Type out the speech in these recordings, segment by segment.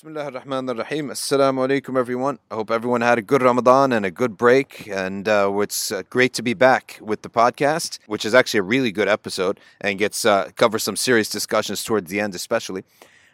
Bismillah ar-Rahman ar-Rahim. Assalamu alaikum, everyone. I hope everyone had a good Ramadan and a good break. And uh, it's uh, great to be back with the podcast, which is actually a really good episode and gets uh, covers some serious discussions towards the end, especially.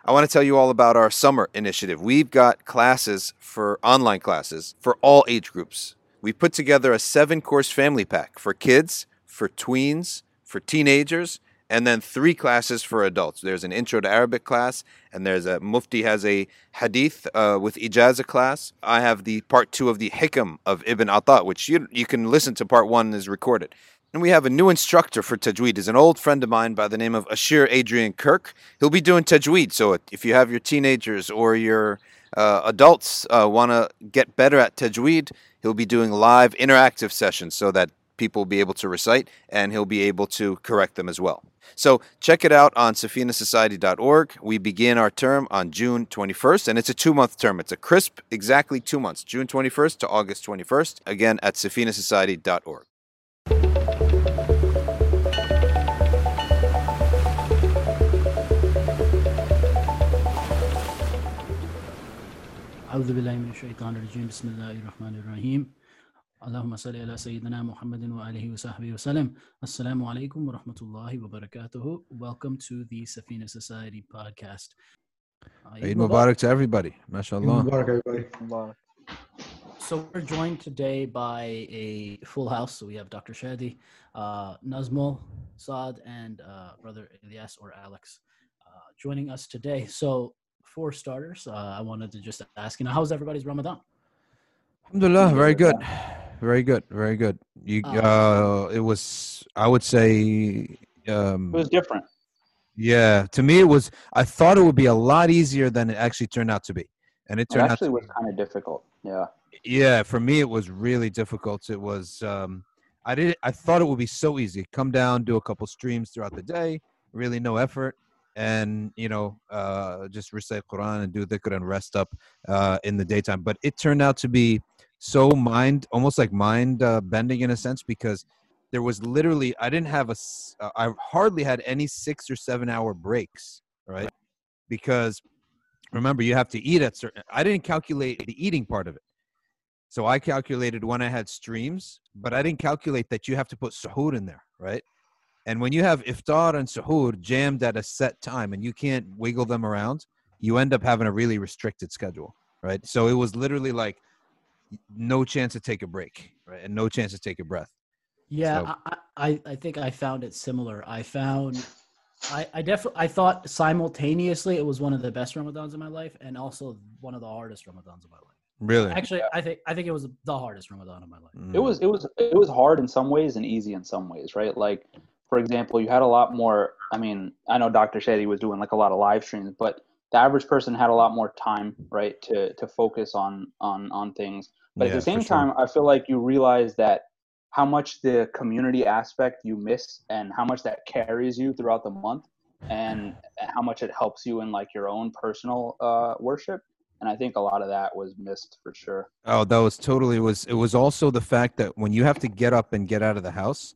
I want to tell you all about our summer initiative. We've got classes for online classes for all age groups. We put together a seven course family pack for kids, for tweens, for teenagers, and then three classes for adults. There's an intro to Arabic class, and there's a Mufti has a hadith uh, with ijaza class. I have the part two of the Hikam of Ibn Atta, which you you can listen to. Part one is recorded. And we have a new instructor for Tajweed. Is an old friend of mine by the name of Ashir Adrian Kirk. He'll be doing Tajweed. So if you have your teenagers or your uh, adults uh, want to get better at Tajweed, he'll be doing live interactive sessions so that people will be able to recite and he'll be able to correct them as well. So check it out on safinasociety.org. We begin our term on June 21st, and it's a two month term. It's a crisp, exactly two months, June 21st to August 21st, again at safinasociety.org. أعوذ بالله من الشيطان الرجيم بسم الله الرحمن الرحيم اللهم صل على سيدنا محمد وآله وصحبه وسلم السلام عليكم ورحمة الله وبركاته Welcome to the Safina Society podcast Uh, Eid Mubarak to everybody. MashaAllah. Mubarak, everybody. So we're joined today by a full house. So we have Dr. Shadi, uh, Nazmul, Saad, and uh, brother Ilyas or Alex uh, joining us today. So for starters, uh, I wanted to just ask, you know, how's everybody's Ramadan? Alhamdulillah, very good. Very good. Very good. You Uh, uh it was I would say um It was different. yeah, to me it was I thought it would be a lot easier than it actually turned out to be. And it It turned out actually to was kind of difficult. Yeah. yeah, for me it was really difficult. It was um I did I thought it would be so easy. Come down, do a couple streams throughout the day, really no effort and you know uh just recite Quran and do dhikr and rest up uh in the daytime. But it turned out to be so mind almost like mind uh, bending in a sense because there was literally I didn't have a uh, I hardly had any 6 or 7 hour breaks, right? Because remember you have to eat at certain I didn't calculate the eating part of it. So I calculated when I had streams, but I didn't calculate that you have to put suhoor in there, right? And when you have iftar and suhoor jammed at a set time and you can't wiggle them around, you end up having a really restricted schedule, right? So it was literally like no chance to take a break, right? And no chance to take a breath. Yeah, So- I, I, I think I found it similar. I found, I, I definitely, I thought simultaneously it was one of the best Ramadans of my life, and also one of the hardest Ramadans of my life. Really? Actually, I think, I think it was the hardest Ramadan of my life. Mm. It was it was it was hard in some ways and easy in some ways, right? Like for example, you had a lot more I mean, I know Dr. Shadi was doing like a lot of live streams, but the average person had a lot more time, right, to to focus on on on things. But Yeah, at the same for sure. time, I feel like you realize that how much the community aspect you miss and how much that carries you throughout the month and how much it helps you in like your own personal uh worship. And I think a lot of that was missed for sure. Oh, that was totally was it was also the fact that when you have to get up and get out of the house,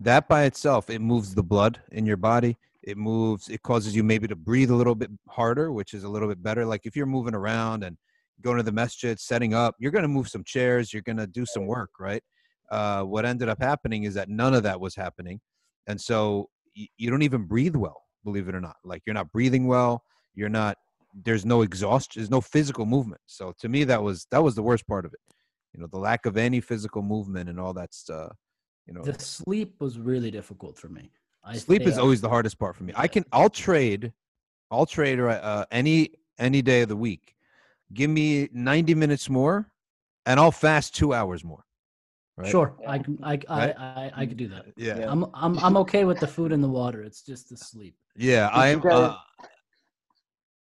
that by itself it moves the blood in your body. It moves it causes you maybe to breathe a little bit harder, which is a little bit better. Like if you're moving around and going to the masjid, setting up, you're going to move some chairs, you're going to do some work, right? Uh, what ended up happening is that none of that was happening, and so y- you don't even breathe well, believe it or not. Like you're not breathing well, you're not there's no exhaustion there's no physical movement so to me that was that was the worst part of it you know the lack of any physical movement and all that stuff you know The sleep was really difficult for me. I sleep is up- always the hardest part for me i can i'll trade i'll trade uh, any any day of the week give me 90 minutes more and i'll fast two hours more right? Sure, I can, I, I, Right? I, I could do that. yeah I'm, I'm, I'm okay with the food and the water. It's just the sleep. yeah i'm uh,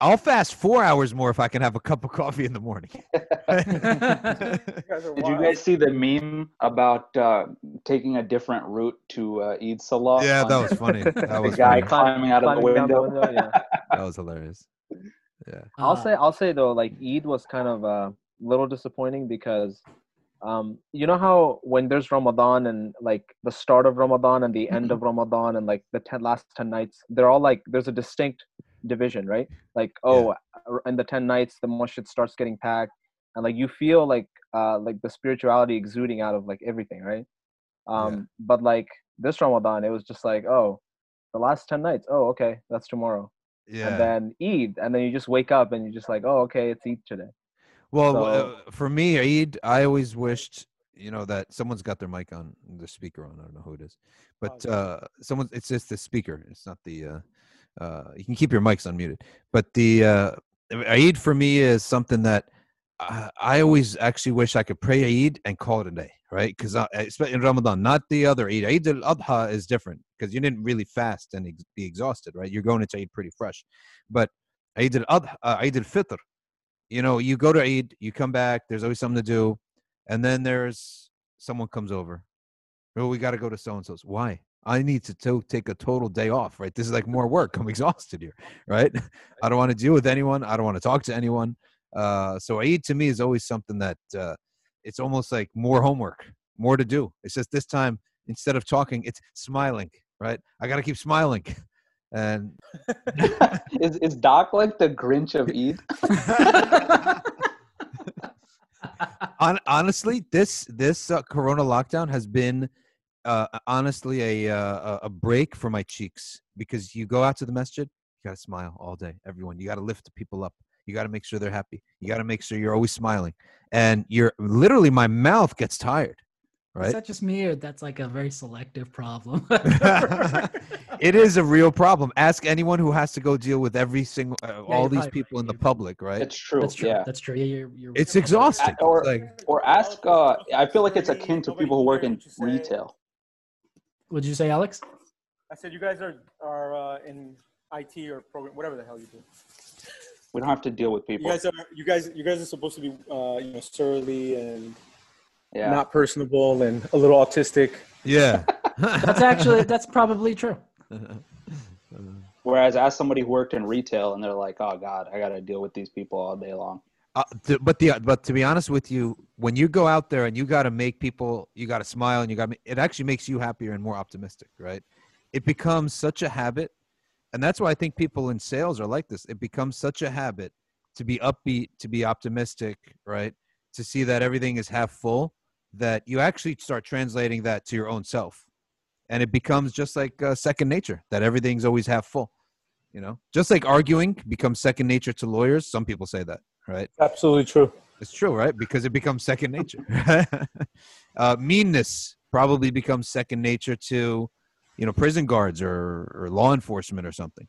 i'll fast four hours more if i can have a cup of coffee in the morning Did you guys see the meme about uh, taking a different route to uh, Eid Salah? yeah on that was funny that the was guy funny. climbing out of the climbing down window. yeah. that was hilarious yeah I'll Uh, say I'll say though, like Eid was kind of a little disappointing because um you know how when there's Ramadan and like the start of Ramadan and the end of Ramadan and like the ten last ten nights, they're all like there's a distinct division, right? Like, oh, uh, in the ten nights, the masjid starts getting packed, and like you feel like uh like the spirituality exuding out of like everything, right? Um, Yeah. but like this Ramadan, it was just like, oh, the last ten nights. Oh, okay, that's tomorrow. Yeah. And then Eid, and then you just wake up and you're just like, oh, okay, it's Eid today. Well, So- uh, for me, Eid, I always wished, you know, that someone's got their mic on, the speaker on. I don't know who it is, but uh, someone. It's just the speaker. It's not the. Uh, uh, you can keep your mics unmuted, but the uh, Eid for me is something that I, I always actually wish I could pray Eid and call it a day, right? Because in Ramadan, not the other Eid. Eid al Adha is different because you didn't really fast and ex- be exhausted, right? You're going into Eid pretty fresh, but Eid al Adha, uh, Eid al Fitr, you know, you go to Eid, you come back, there's always something to do, and then there's someone comes over. Oh, we got to go to so and so's. Why? I need to take a total day off, right? This is like more work. I'm exhausted here, right? I don't want to deal with anyone. I don't want to talk to anyone. Uh, so Eid to me is always something that uh, it's almost like more homework, more to do. It's just this time instead of talking, it's smiling, right? I got to keep smiling, and is is Doc like the Grinch of Eid? Hon- honestly, this this uh, Corona lockdown has been uh, honestly a, uh, a a break for my cheeks because you go out to the masjid, you gotta smile all day. Everyone, you gotta lift people up. You gotta make sure they're happy. You gotta make sure you're always smiling, and you're literally my mouth gets tired, Right? Is that just me, or that's like a very selective problem? it is a real problem. Ask anyone who has to go deal with every single uh, Yeah, all these people right, in the public, right? It's true. That's true. Yeah. That's true. Yeah, you're, you're It's exhausting. Or- like Or ask. Uh, I feel like it's akin to people who work in retail. What did you say, Alex? I said you guys are are uh, in IT or program, whatever the hell you do. We don't have to deal with people. You people. guys are you guys you guys are supposed to be uh, you know surly and Yeah. not personable and a little autistic. yeah. That's actually that's probably true. Whereas ask somebody who worked in retail and they're like, "Oh God, I got to deal with these people all day long." Uh, th- but the but to be honest with you, when you go out there and you got to make people, you got to smile and you got it actually makes you happier and more optimistic, right? It becomes such a habit, and that's why I think people in sales are like this. It becomes such a habit to be upbeat, to be optimistic, right? To see that everything is half full, that you actually start translating that to your own self, and it becomes just like uh, second nature. That everything's always half full, you know. Just like arguing becomes second nature to lawyers. Some people say that, right? Absolutely true. It's true, right? Because it becomes second nature. uh, meanness probably becomes second nature to, you know, prison guards or, or law enforcement or something.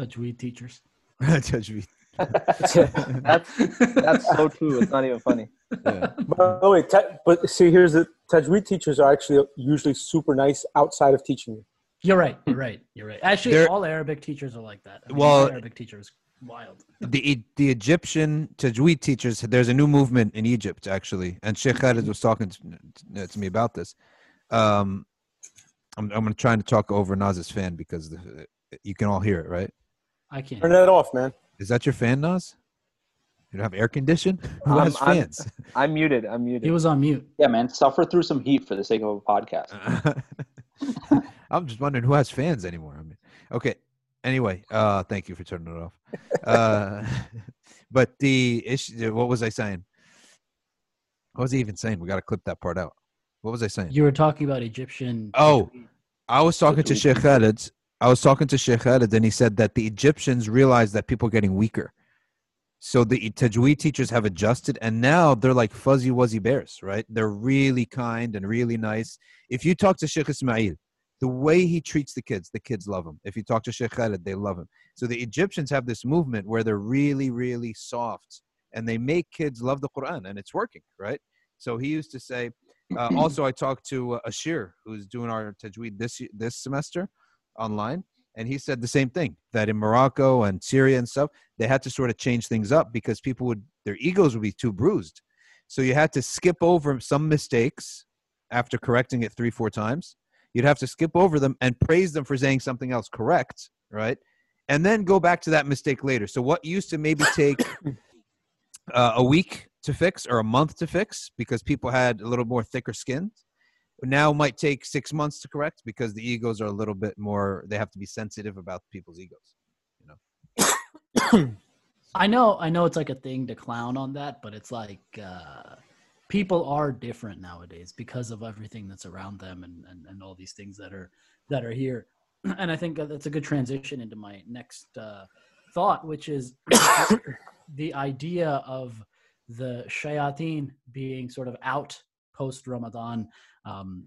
Tajweed teachers. Judge me. That's that's so true. It's not even funny. Yeah. By the way, ta- but see, here's the Tajweed teachers are actually usually super nice outside of teaching you. You're right. You're right. You're right. Actually, There- all Arabic teachers are like that. I mean, Well- Arabic teachers wild. the E- the Egyptian Tajweed teachers. There's a new movement in Egypt actually, and Sheikh Khalid was talking to, to me about this. Um, I'm I'm trying to try to talk over Nas's fan because the, you can all hear it, right? I can't. Turn that off, man. Is that your fan, Nas? You don't have air condition? Who I'm- has I'm- fans? I'm muted. I'm muted. He was on mute. Yeah, man. Suffer through some heat for the sake of a podcast. I'm just wondering who has fans anymore. I mean, okay. Anyway, uh, thank you for turning it off. Uh, but the issue, what was I saying? What was he even saying? We got to clip that part out. What was I saying? You were talking about Egyptian. Oh. I was talking to Sheikh Khalid. I was talking to Sheikh Khalid, and he said that the Egyptians realized that people are getting weaker. So the Tajweed teachers have adjusted, and now they're like fuzzy wuzzy bears, right? They're really kind and really nice. If you talk to Sheikh Ismail, the way he treats the kids, the kids love him. If you talk to Sheikh Khalid, they love him. So the Egyptians have this movement where they're really, really soft, and they make kids love the Quran, and it's working, right? So he used to say, uh, also, I talked to uh, Ashir, who's doing our tajweed this this semester online, and he said the same thing that in Morocco and Syria and stuff, they had to sort of change things up because people would their egos would be too bruised, so you had to skip over some mistakes after correcting it three four times. You'd have to skip over them and praise them for saying something else correct, right? And then go back to that mistake later. So what used to maybe take uh, a week to fix or a month to fix because people had a little more thicker skin now might take six months to correct because the egos are a little bit more they have to be sensitive about people's egos you know I know, I know, it's like a thing to clown on that, but it's like uh, people are different nowadays because of everything that's around them and, and and all these things that are that are here. And I think that's a good transition into my next uh, thought, which is the idea of the shayateen being sort of out post Ramadan. Um,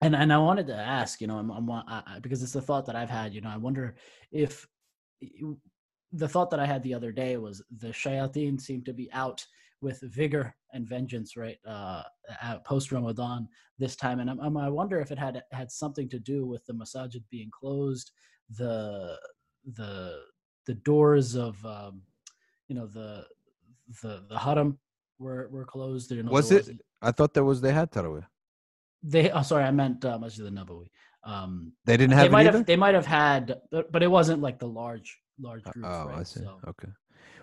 and and I wanted to ask, you know, I'm, I'm I, because it's a thought that I've had. You know, I wonder if the thought that I had the other day was the shayateen seem to be out with vigor and vengeance, right? Uh, post Ramadan this time, and I'm, i wonder if it had had something to do with the masajid being closed, the the the doors of um, you know the the the haram were were closed. Know, was it? I thought there was they had tarawih. They oh sorry, I meant uh, Masjid al-Nabawi. Um, they didn't have. They might have. They might have had, but, but it wasn't like the large large groups. Oh, right? I see. So. Okay.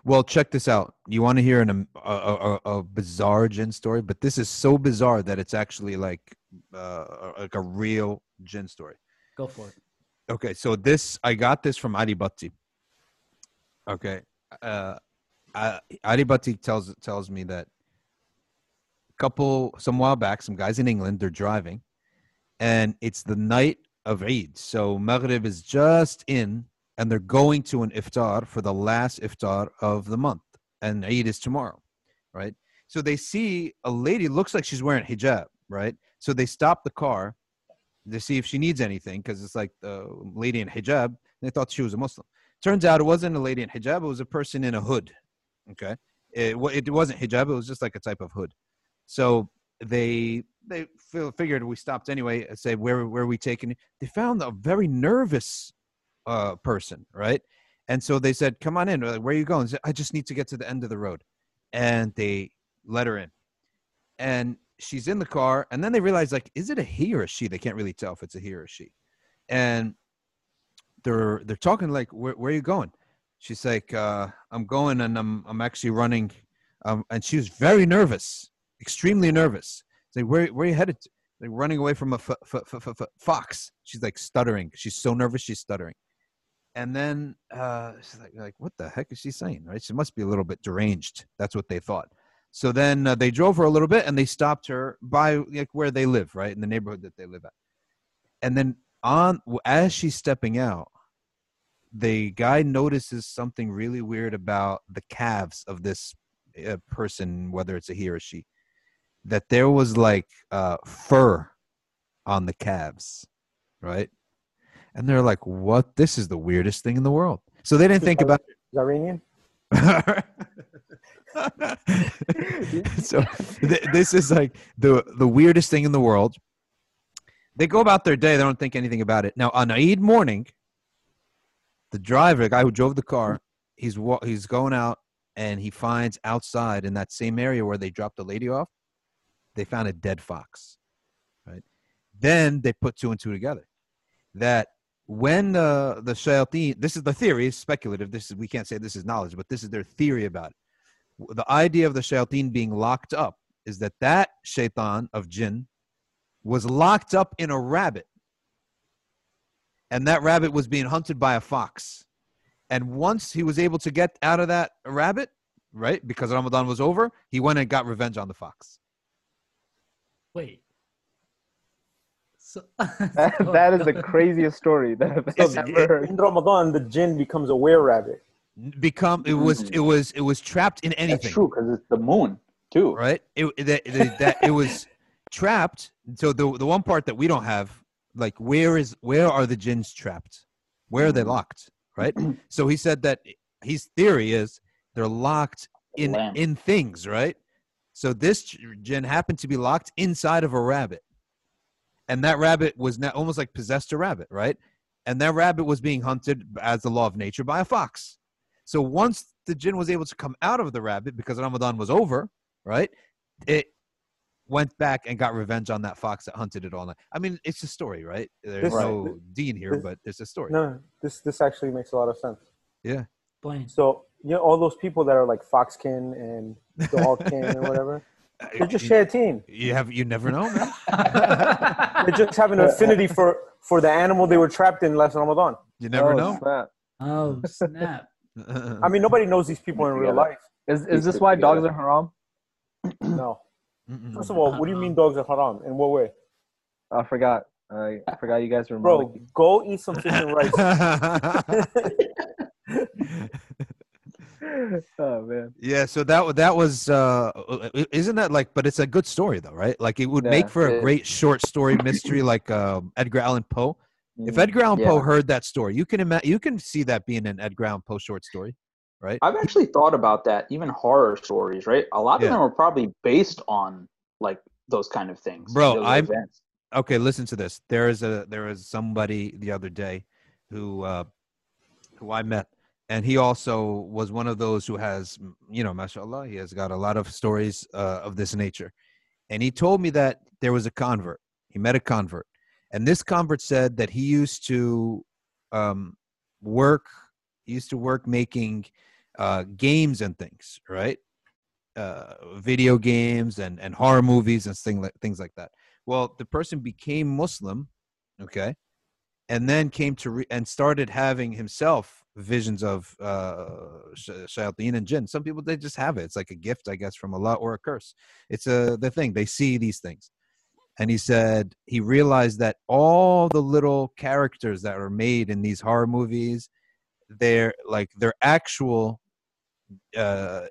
Well, check this out. You want to hear an, um, a, a, a bizarre jinn story, but this is so bizarre that it's actually like uh, like a real jinn story. Go for it. Okay, so this I got this from Ali Batti. Okay, uh, Ali Batti tells tells me that a couple some while back, some guys in England they're driving, and it's the night of Eid. So Maghrib is just in, and they're going to an iftar for the last iftar of the month, and Eid is tomorrow, right? So they see a lady looks like she's wearing hijab, right? So they stop the car to see if she needs anything because it's like the lady in hijab. They thought she was a Muslim. Turns out it wasn't a lady in hijab; it was a person in a hood. Okay, it it wasn't hijab; it was just like a type of hood. So they they figured we stopped anyway. and Say where where are we taking? They found a very nervous uh, person, right? And so they said, "Come on in. Like, where are you going?" Said, I just need to get to the end of the road, and they let her in. And she's in the car, and then they realize, like, is it a he or a she? They can't really tell if it's a he or a she. And they're they're talking like, "Where, where are you going?" She's like, uh, "I'm going, and I'm I'm actually running." Um, and she was very nervous, extremely nervous. Say, like, "Where where are you headed?" To? Like running away from a fox. She's like stuttering. She's so nervous. She's stuttering. And then uh, she's like, like, what the heck is she saying? Right? She must be a little bit deranged. That's what they thought. So then uh, they drove her a little bit and they stopped her by like where they live, right in the neighborhood that they live at. And then on as she's stepping out, the guy notices something really weird about the calves of this uh, person, whether it's a he or she. That there was like uh, fur on the calves, right? And they're like, "What? This is the weirdest thing in the world." So they didn't think about Iranian. so th- this is like the the weirdest thing in the world. They go about their day; they don't think anything about it. Now on Eid morning, the driver, the guy who drove the car, he's he's going out and he finds outside in that same area where they dropped the lady off, they found a dead fox. Right. Then they put two and two together. That when uh, the shayateen, this is the theory, it's speculative. This is we can't say this is knowledge, but this is their theory about it. The idea of the shayateen being locked up is that that shaitan of jinn was locked up in a rabbit and that rabbit was being hunted by a fox. And once he was able to get out of that rabbit, right, because Ramadan was over, he went and got revenge on the fox. Wait. So, that, that is the craziest story that I've ever heard. In Ramadan, the jinn becomes a were rabbit. Become it was hmm. it was it was trapped in anything. That's true because it's the moon too, right? It that, that it was trapped. So the the one part that we don't have like where is where are the jinns trapped? Where are they mm. locked? Right. so he said that his theory is they're locked in in things, right? So this jinn happened to be locked inside of a rabbit, and that rabbit was now almost like possessed a rabbit, right? And that rabbit was being hunted as the law of nature by a fox. So once the jinn was able to come out of the rabbit because Ramadan was over, right? It went back and got revenge on that fox that hunted it all night. I mean, it's a story, right? There's this, no right. Dean here, this, but it's a story. No, this this actually makes a lot of sense. Yeah. Blaine. So you know all those people that are like foxkin and dogkin or whatever. They're just team. You have you never know, man. they just have an affinity for for the animal they were trapped in last Ramadan. You never oh, know. Snap. Oh snap! I mean, nobody knows these people in real life. Is is this why dogs are haram? No. Mm-mm. First of all, what do you mean dogs are haram? In what way? I forgot. I forgot you guys were Bro, Maliki. go eat some fish and rice. oh man. yeah, so that that was uh isn't that like but it's a good story though, right? Like it would make for it a is. great short story mystery like um Edgar Allan Poe. If Mhm. Edgar Allan Poe heard that story, you can imagine you can see that being an Edgar Allan Poe short story, right? I've actually thought about that. Even horror stories, right? A lot of Yeah. them are probably based on like those kind of things, Bro, I'm- okay listen to this there is a there is somebody the other day who uh who i met and he also was one of those who has you know mashallah he has got a lot of stories uh, of this nature and he told me that there was a convert he met a convert and this convert said that he used to um work he used to work making uh games and things right uh video games and and horror movies and thing like things like that well, the person became Muslim, okay, and then came to re- and started having himself visions of uh, sh- shayateen and jinn. Some people they just have it. It's like a gift, I guess, from Allah or a curse. It's a the thing they see these things. And he said he realized that all the little characters that are made in these horror movies, they're like they're actual uh,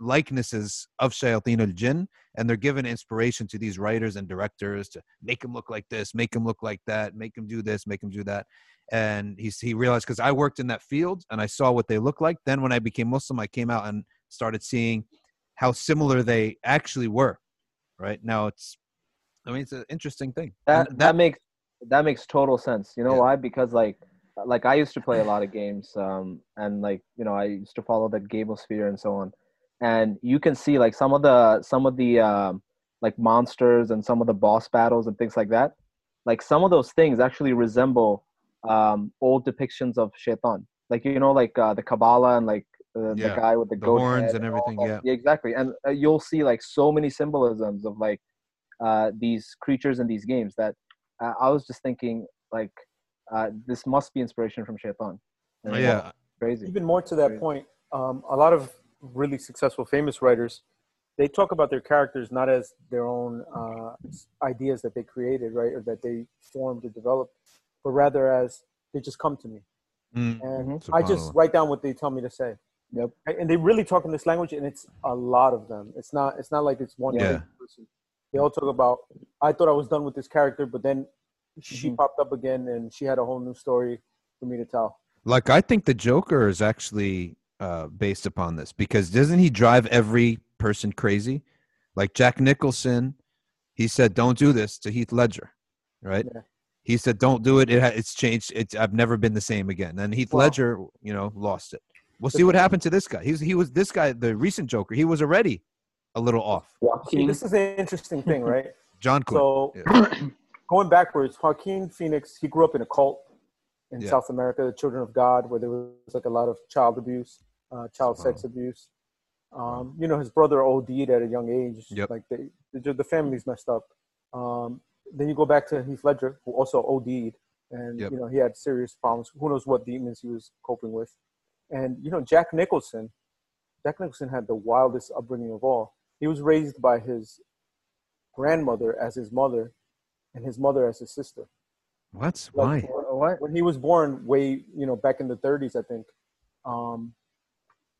likenesses of shayateen al jinn and they're given inspiration to these writers and directors to make him look like this, make him look like that, make him do this, make him do that. And he's, he realized because I worked in that field and I saw what they look like. Then when I became Muslim, I came out and started seeing how similar they actually were. Right now, it's I mean it's an interesting thing. That, And that makes that makes total sense. You know Yeah. why? Because like like I used to play a lot of games, um, and like you know I used to follow the Gamosphere and so on, and you can see like some of the some of the um, like monsters and some of the boss battles and things like that. Like some of those things actually resemble um, old depictions of Shaitan. Like you know, like uh, the Kabbalah and like uh, Yeah, the guy with the, the goat horns and all everything, that. yeah, exactly. And uh, you'll see like so many symbolisms of like uh, these creatures in these games that uh, I was just thinking like uh, this must be inspiration from Shaitan. And it's yeah, crazy. Even more to that Right. point, um, a lot of really successful, famous writers, they talk about their characters not as their own uh, ideas that they created, right, or that they formed or developed, but rather as they just come to me, Mm, and. I just write down what they tell me to say. Yep. And they really talk in this language, and it's a lot of them. It's not. It's not like it's one Yeah. person. They all talk about. I thought I was done with this character, but then she Mhm. popped up again, and she had a whole new story for me to tell. Like I think the Joker is actually uh, based upon this because doesn't he drive every person crazy? Like Jack Nicholson, he said, "Don't do this" to Heath Ledger, right? Yeah. He said, "Don't do it. it ha- it's changed. It's I've never been the same again." And Heath Wow. Ledger, you know, lost it. We'll see what happened to this guy. He's he was this guy, the recent Joker. He was already a little off. See, Joaquin, this is an interesting thing, right? John Quinn. So going backwards, Joaquin Phoenix, he grew up in a cult in Yeah. South America, the Children of God, where there was like a lot of child abuse, uh, child sex abuse. Um, you know, his brother OD'd at a young age. Yep. Like they, the, the family's messed up. Um, then you go back to Heath Ledger, who also OD'd, and Yep. you know he had serious problems. Who knows what demons he was coping with? And you know, Jack Nicholson, Jack Nicholson had the wildest upbringing of all. He was raised by his grandmother as his mother, and his mother as his sister. what? Like, Why? What? When he was born, way you know back in the 30s, I think. Um,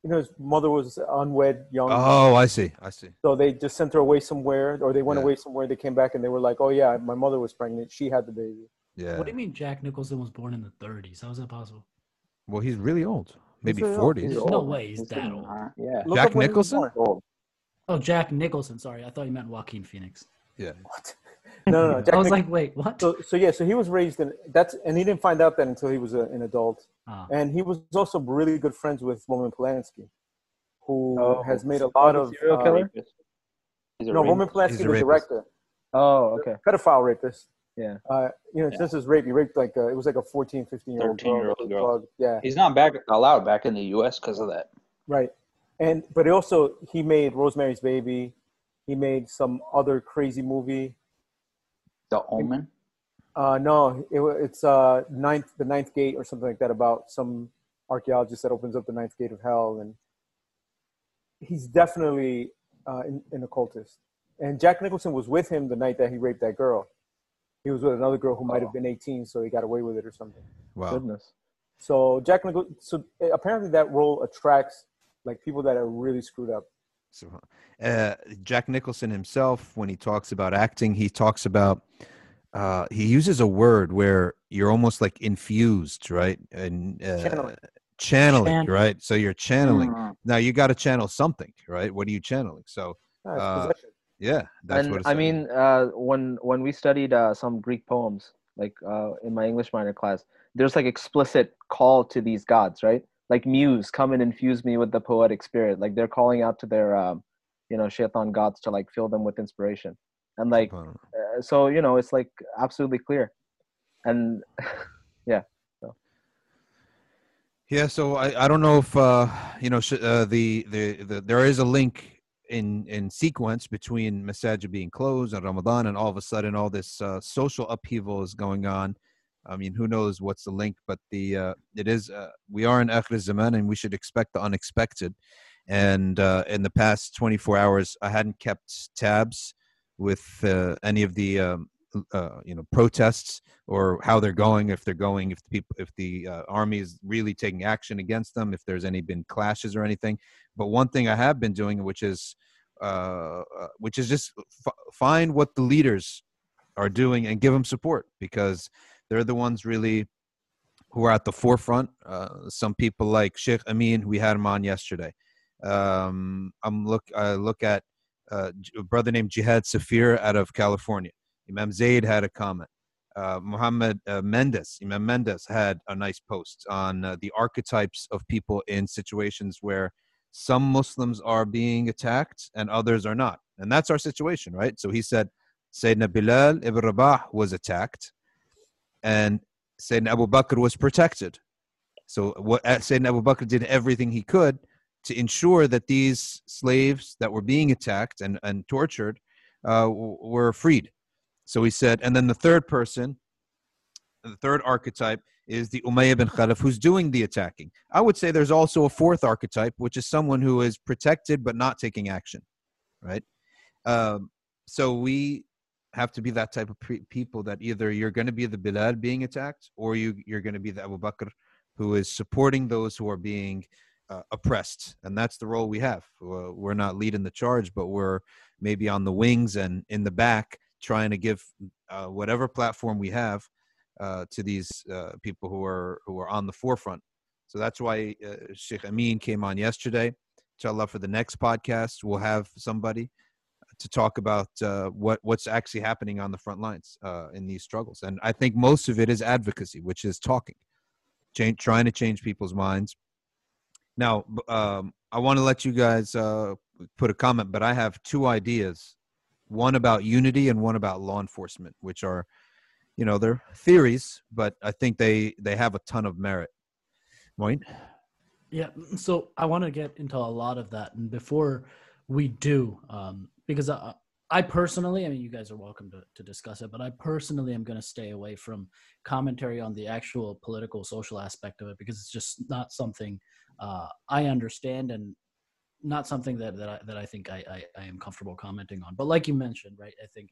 you know, his mother was unwed, young, Oh, I see. I see. so they just sent her away somewhere, or they went Yeah. away somewhere. They came back and they were like, "Oh yeah, my mother was pregnant. She had the baby." Yeah. What do you mean Jack Nicholson was born in the 30s? How is that possible? Well, he's really old. Maybe very old. forties. There's no way he's that getting old. Yeah. Look Jack up when he was Nicholson? Oh, Jack Nicholson. Sorry, I thought you meant Joaquin Phoenix. Yeah. What? No, no, no. Jack I was Nich- like, wait, what? so, so yeah, so he was raised in that's, and he didn't find out that until he was a, an adult. Ah. And he was also really good friends with Roman Polanski, who Oh, has made a lot of serial uh, killer? He's a no rapist. Roman Polanski, He's a the director, Oh, okay. pedophile rapist. Yeah. Uh, you know, Yeah. this is rape. He raped like a, it was like a 14, 15 year old 13-year-old girl. Yeah, He's not back allowed back in the U.S. because of that. right. And but he also he made Rosemary's Baby. He made some other crazy movie. The Omen. Uh, no, it, it's uh ninth the ninth gate or something like that about some archaeologist that opens up the ninth gate of hell, and he's definitely uh, an, an occultist. And Jack Nicholson was with him the night that he raped that girl. He was with another girl who might have been 18, so he got away with it or something. Wow. Goodness. So Jack Nicholson, so apparently that role attracts like people that are really screwed up. So, uh, Jack Nicholson himself, when he talks about acting, he talks about uh, he uses a word where you're almost like infused, right? And uh, Channeling. channeling, Chan- right? So you're channeling. Mm. Now you got to channel something, right? What are you channeling? So Uh, yeah, that's and what. It's I mean, uh, when when we studied uh, some Greek poems, like uh, in my English minor class, there's like explicit call to these gods, right? Like muse, come and infuse me with the poetic spirit. Like they're calling out to their, um, you know, shaitan gods to like fill them with inspiration. And like, uh, so you know, it's like absolutely clear. And Yeah, so I, I don't know if uh, you know sh- uh, the, the the there is a link in in sequence between Masajid being closed and Ramadan, and all of a sudden all this uh, social upheaval is going on. I mean, who knows what's the link? But the uh, it is uh, we are in Akhir Zaman, and we should expect the unexpected. And uh, in the past 24 hours, I hadn't kept tabs with uh, any of the um, uh, you know protests or how they're going if they're going if the people if the uh, army is really taking action against them if there's any been clashes or anything but one thing i have been doing which is which is just f- find what the leaders are doing and give them support because they're the ones really who are at the forefront. Uh, some people like sheikh amin we had him on yesterday. Um, i'm look i look at uh, a brother named jihad Saafir out of california. Imam zaid had a comment. Uh, Muhammad uh, Mendes, Imam Mendes had a nice post on uh, the archetypes of people in situations where some Muslims are being attacked and others are not. And that's our situation, right? So he said Sayyidina Bilal ibn Rabah was attacked and Sayyidina Abu Bakr was protected. So what uh, Sayyidina Abu Bakr did everything he could to ensure that these slaves that were being attacked and, and tortured uh, were freed. So he said, and then the third person, the third archetype is the Umayyah bin Khalaf who's doing the attacking. I would say there's also a fourth archetype, which is someone who is protected but not taking action, right? Um, so we have to be that type of pre- people that either you're going to be the Bilal being attacked or you, you're going to be the Abu Bakr who is supporting those who are being uh, oppressed. And that's the role we have. We're not leading the charge, but we're maybe on the wings and in the back trying to give uh, whatever platform we have uh, to these uh, people who are who are on the forefront. So that's why uh, Sheikh Amin came on yesterday. Inshallah, for the next podcast, we'll have somebody to talk about uh, what what's actually happening on the front lines uh, in these struggles. And I think most of it is advocacy, which is talking, change, trying to change people's minds. Now, um, I want to let you guys uh, put a comment, but I have two ideas one about unity and one about law enforcement, which are, you know, they're theories, but I think they they have a ton of merit. Moin? Yeah, so I want to get into a lot of that, and before we do, um, because I, I personally, I mean, you guys are welcome to, to discuss it, but I personally am going to stay away from commentary on the actual political, social aspect of it because it's just not something uh, I understand and not something that that I, that I think I, I, I am comfortable commenting on. But like you mentioned, right? I think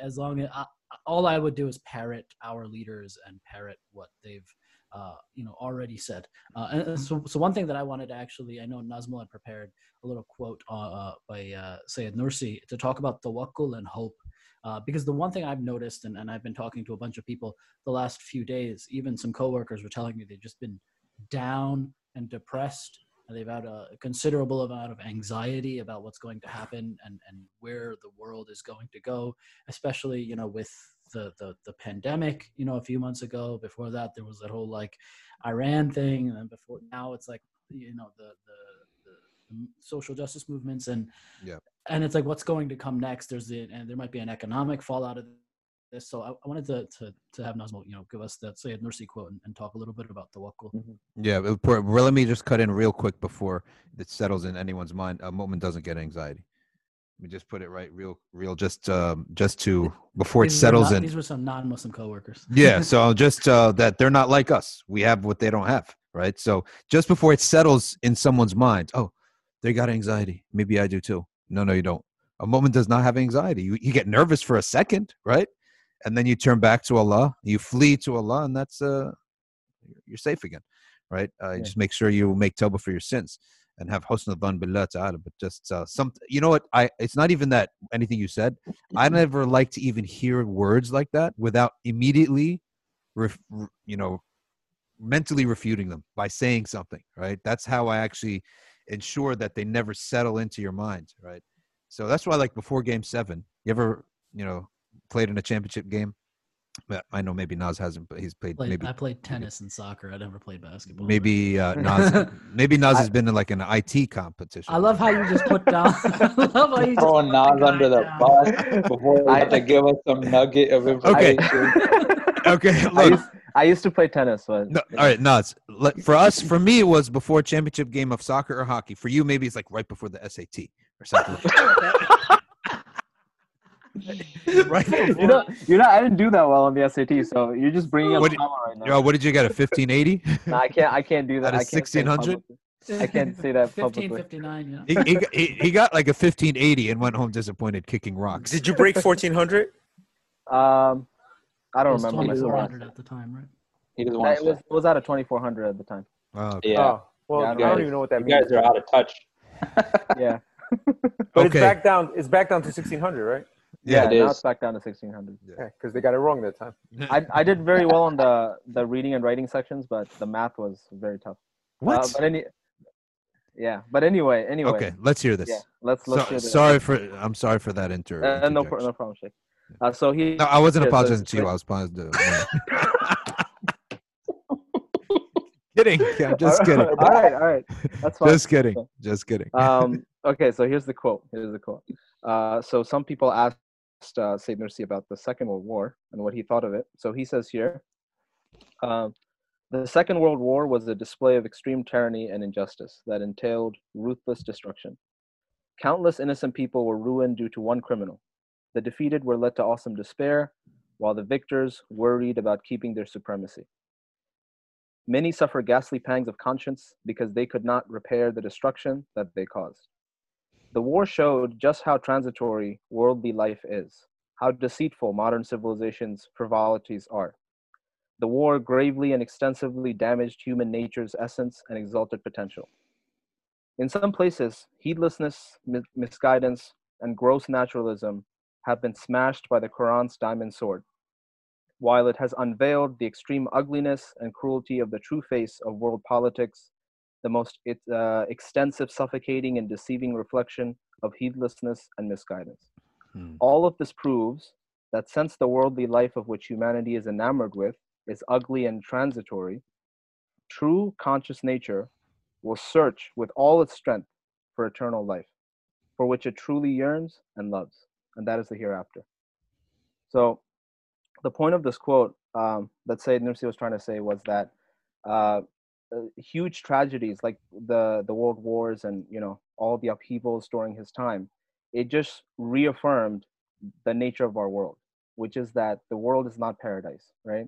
as long as I, all I would do is parrot our leaders and parrot what they've uh, you know already said. Uh, and so, so one thing that I wanted to actually, I know Nazmul had prepared a little quote uh, uh, by uh, Sayyid Nursi to talk about tawakkul and hope. Uh, because the one thing I've noticed, and, and I've been talking to a bunch of people the last few days, even some coworkers were telling me they've just been down and depressed. They've had a considerable amount of anxiety about what's going to happen and, and where the world is going to go, especially, you know, with the, the, the pandemic, you know, a few months ago. Before that, there was that whole like Iran thing. And then before now, it's like, you know, the, the, the social justice movements and Yeah. and it's like what's going to come next there's the and there might be an economic fallout of this so i, I wanted to, to to have Nazmul, you know give us that Sayyid Nursi quote and, and talk a little bit about the Tawakkul. Yeah, but pour- well, let me just cut in real quick before it settles in anyone's mind. A mu'min doesn't get anxiety. Let me just put it right, real, real, just um, just to before it These settles not- in. these were some non-muslim coworkers yeah so just uh, that they're not like us we have what they don't have right? So just before it settles in someone's mind, oh, they got anxiety. Maybe I do too. No, no, you don't. A mu'min does not have anxiety. You, you get nervous for a second, right? And then you turn back to Allah, you flee to Allah, and that's uh, you're safe again, right? Uh, Yeah. Just make sure you make tawbah for your sins and have husn al billah ta'ala. But just uh, some, you know what? I it's not even that anything you said. I never like to even hear words like that without immediately, ref, you know, mentally refuting them by saying something. Right? That's how I actually ensure that they never settle into your mind. Right? So that's why, like before Game Seven, you ever, you know, played in a championship game? But I know maybe Nas hasn't, but he's played Played, maybe I played tennis and soccer. I never played basketball. maybe uh, Nas maybe Nas I- has been in like an IT competition. I love how you just put down. I love how you just Throwing the Nas under the down. bus before you I- have to give us some nugget of Okay. information. okay, I look. used, I used to play tennis, but No, all right, Nas. For us, for me, it was before championship game of soccer or hockey. For you, maybe it's like right before the SAT or something. right? you know, you know, I didn't do that well on the SAT, so you're just bringing up What did- right now. Yo, what did you get? A fifteen eighty? No, I can't, I can't do that. Out of I can't say it 1600? I can't say that publicly. 1559, yeah. he, he, got- he, he got like a fifteen eighty and went home disappointed, kicking rocks. Did you break 1400? Um, I don't was remember. myself. 2400 at the time, right? He doesn't want It was, it was out of 2400 at the time. Oh, okay. Yeah, Oh, well, Yeah, I I don't don't even know what that you means. guys are out of touch. Yeah, But Okay. it's back down. It's back down to 1600, right? Yeah. it now is. it's back down to 1600. Yeah, because they got it wrong that time. I, I did very well on the the reading and writing sections, but the math was very tough. what? Uh, but any, yeah. But anyway, anyway. okay, let's hear this. Yeah. Let's let's So, hear the- sorry for. I'm sorry for that inter. Uh, no, no problem, Sheikh. Uh, so he. No, I wasn't Yeah, so- apologizing to you. I was apologizing to. kidding. Yeah, I'm just kidding. all right, all right. That's fine. Just kidding. Just kidding. um, okay, so here's the quote. Here's the quote. Uh, so some people asked uh, Sayyid Nursi about the Second World War and what he thought of it. So he says here, um, the Second World War was a display of extreme tyranny and injustice that entailed ruthless destruction. Countless innocent people were ruined due to one criminal. The defeated were led to awesome despair, while the victors worried about keeping their supremacy. Many suffer ghastly pangs of conscience because they could not repair the destruction that they caused. The war showed just how transitory worldly life is, how deceitful modern civilization's frivolities are. The war gravely and extensively damaged human nature's essence and exalted potential. In some places, heedlessness, mi- misguidance, and gross naturalism have been smashed by the Quran's diamond sword, while it has unveiled the extreme ugliness and cruelty of the true face of world politics, the most uh, extensive, suffocating, and deceiving reflection of heedlessness and misguidance. Hmm. All of this proves that since the worldly life of which humanity is enamored with is ugly and transitory, true conscious nature will search with all its strength for eternal life, for which it truly yearns and loves, and that is the hereafter. So, the point of this quote um, that Sayyid Nursi was trying to say was that uh, huge tragedies like the the world wars and you know all the upheavals during his time, it just reaffirmed the nature of our world, which is that the world is not paradise, right?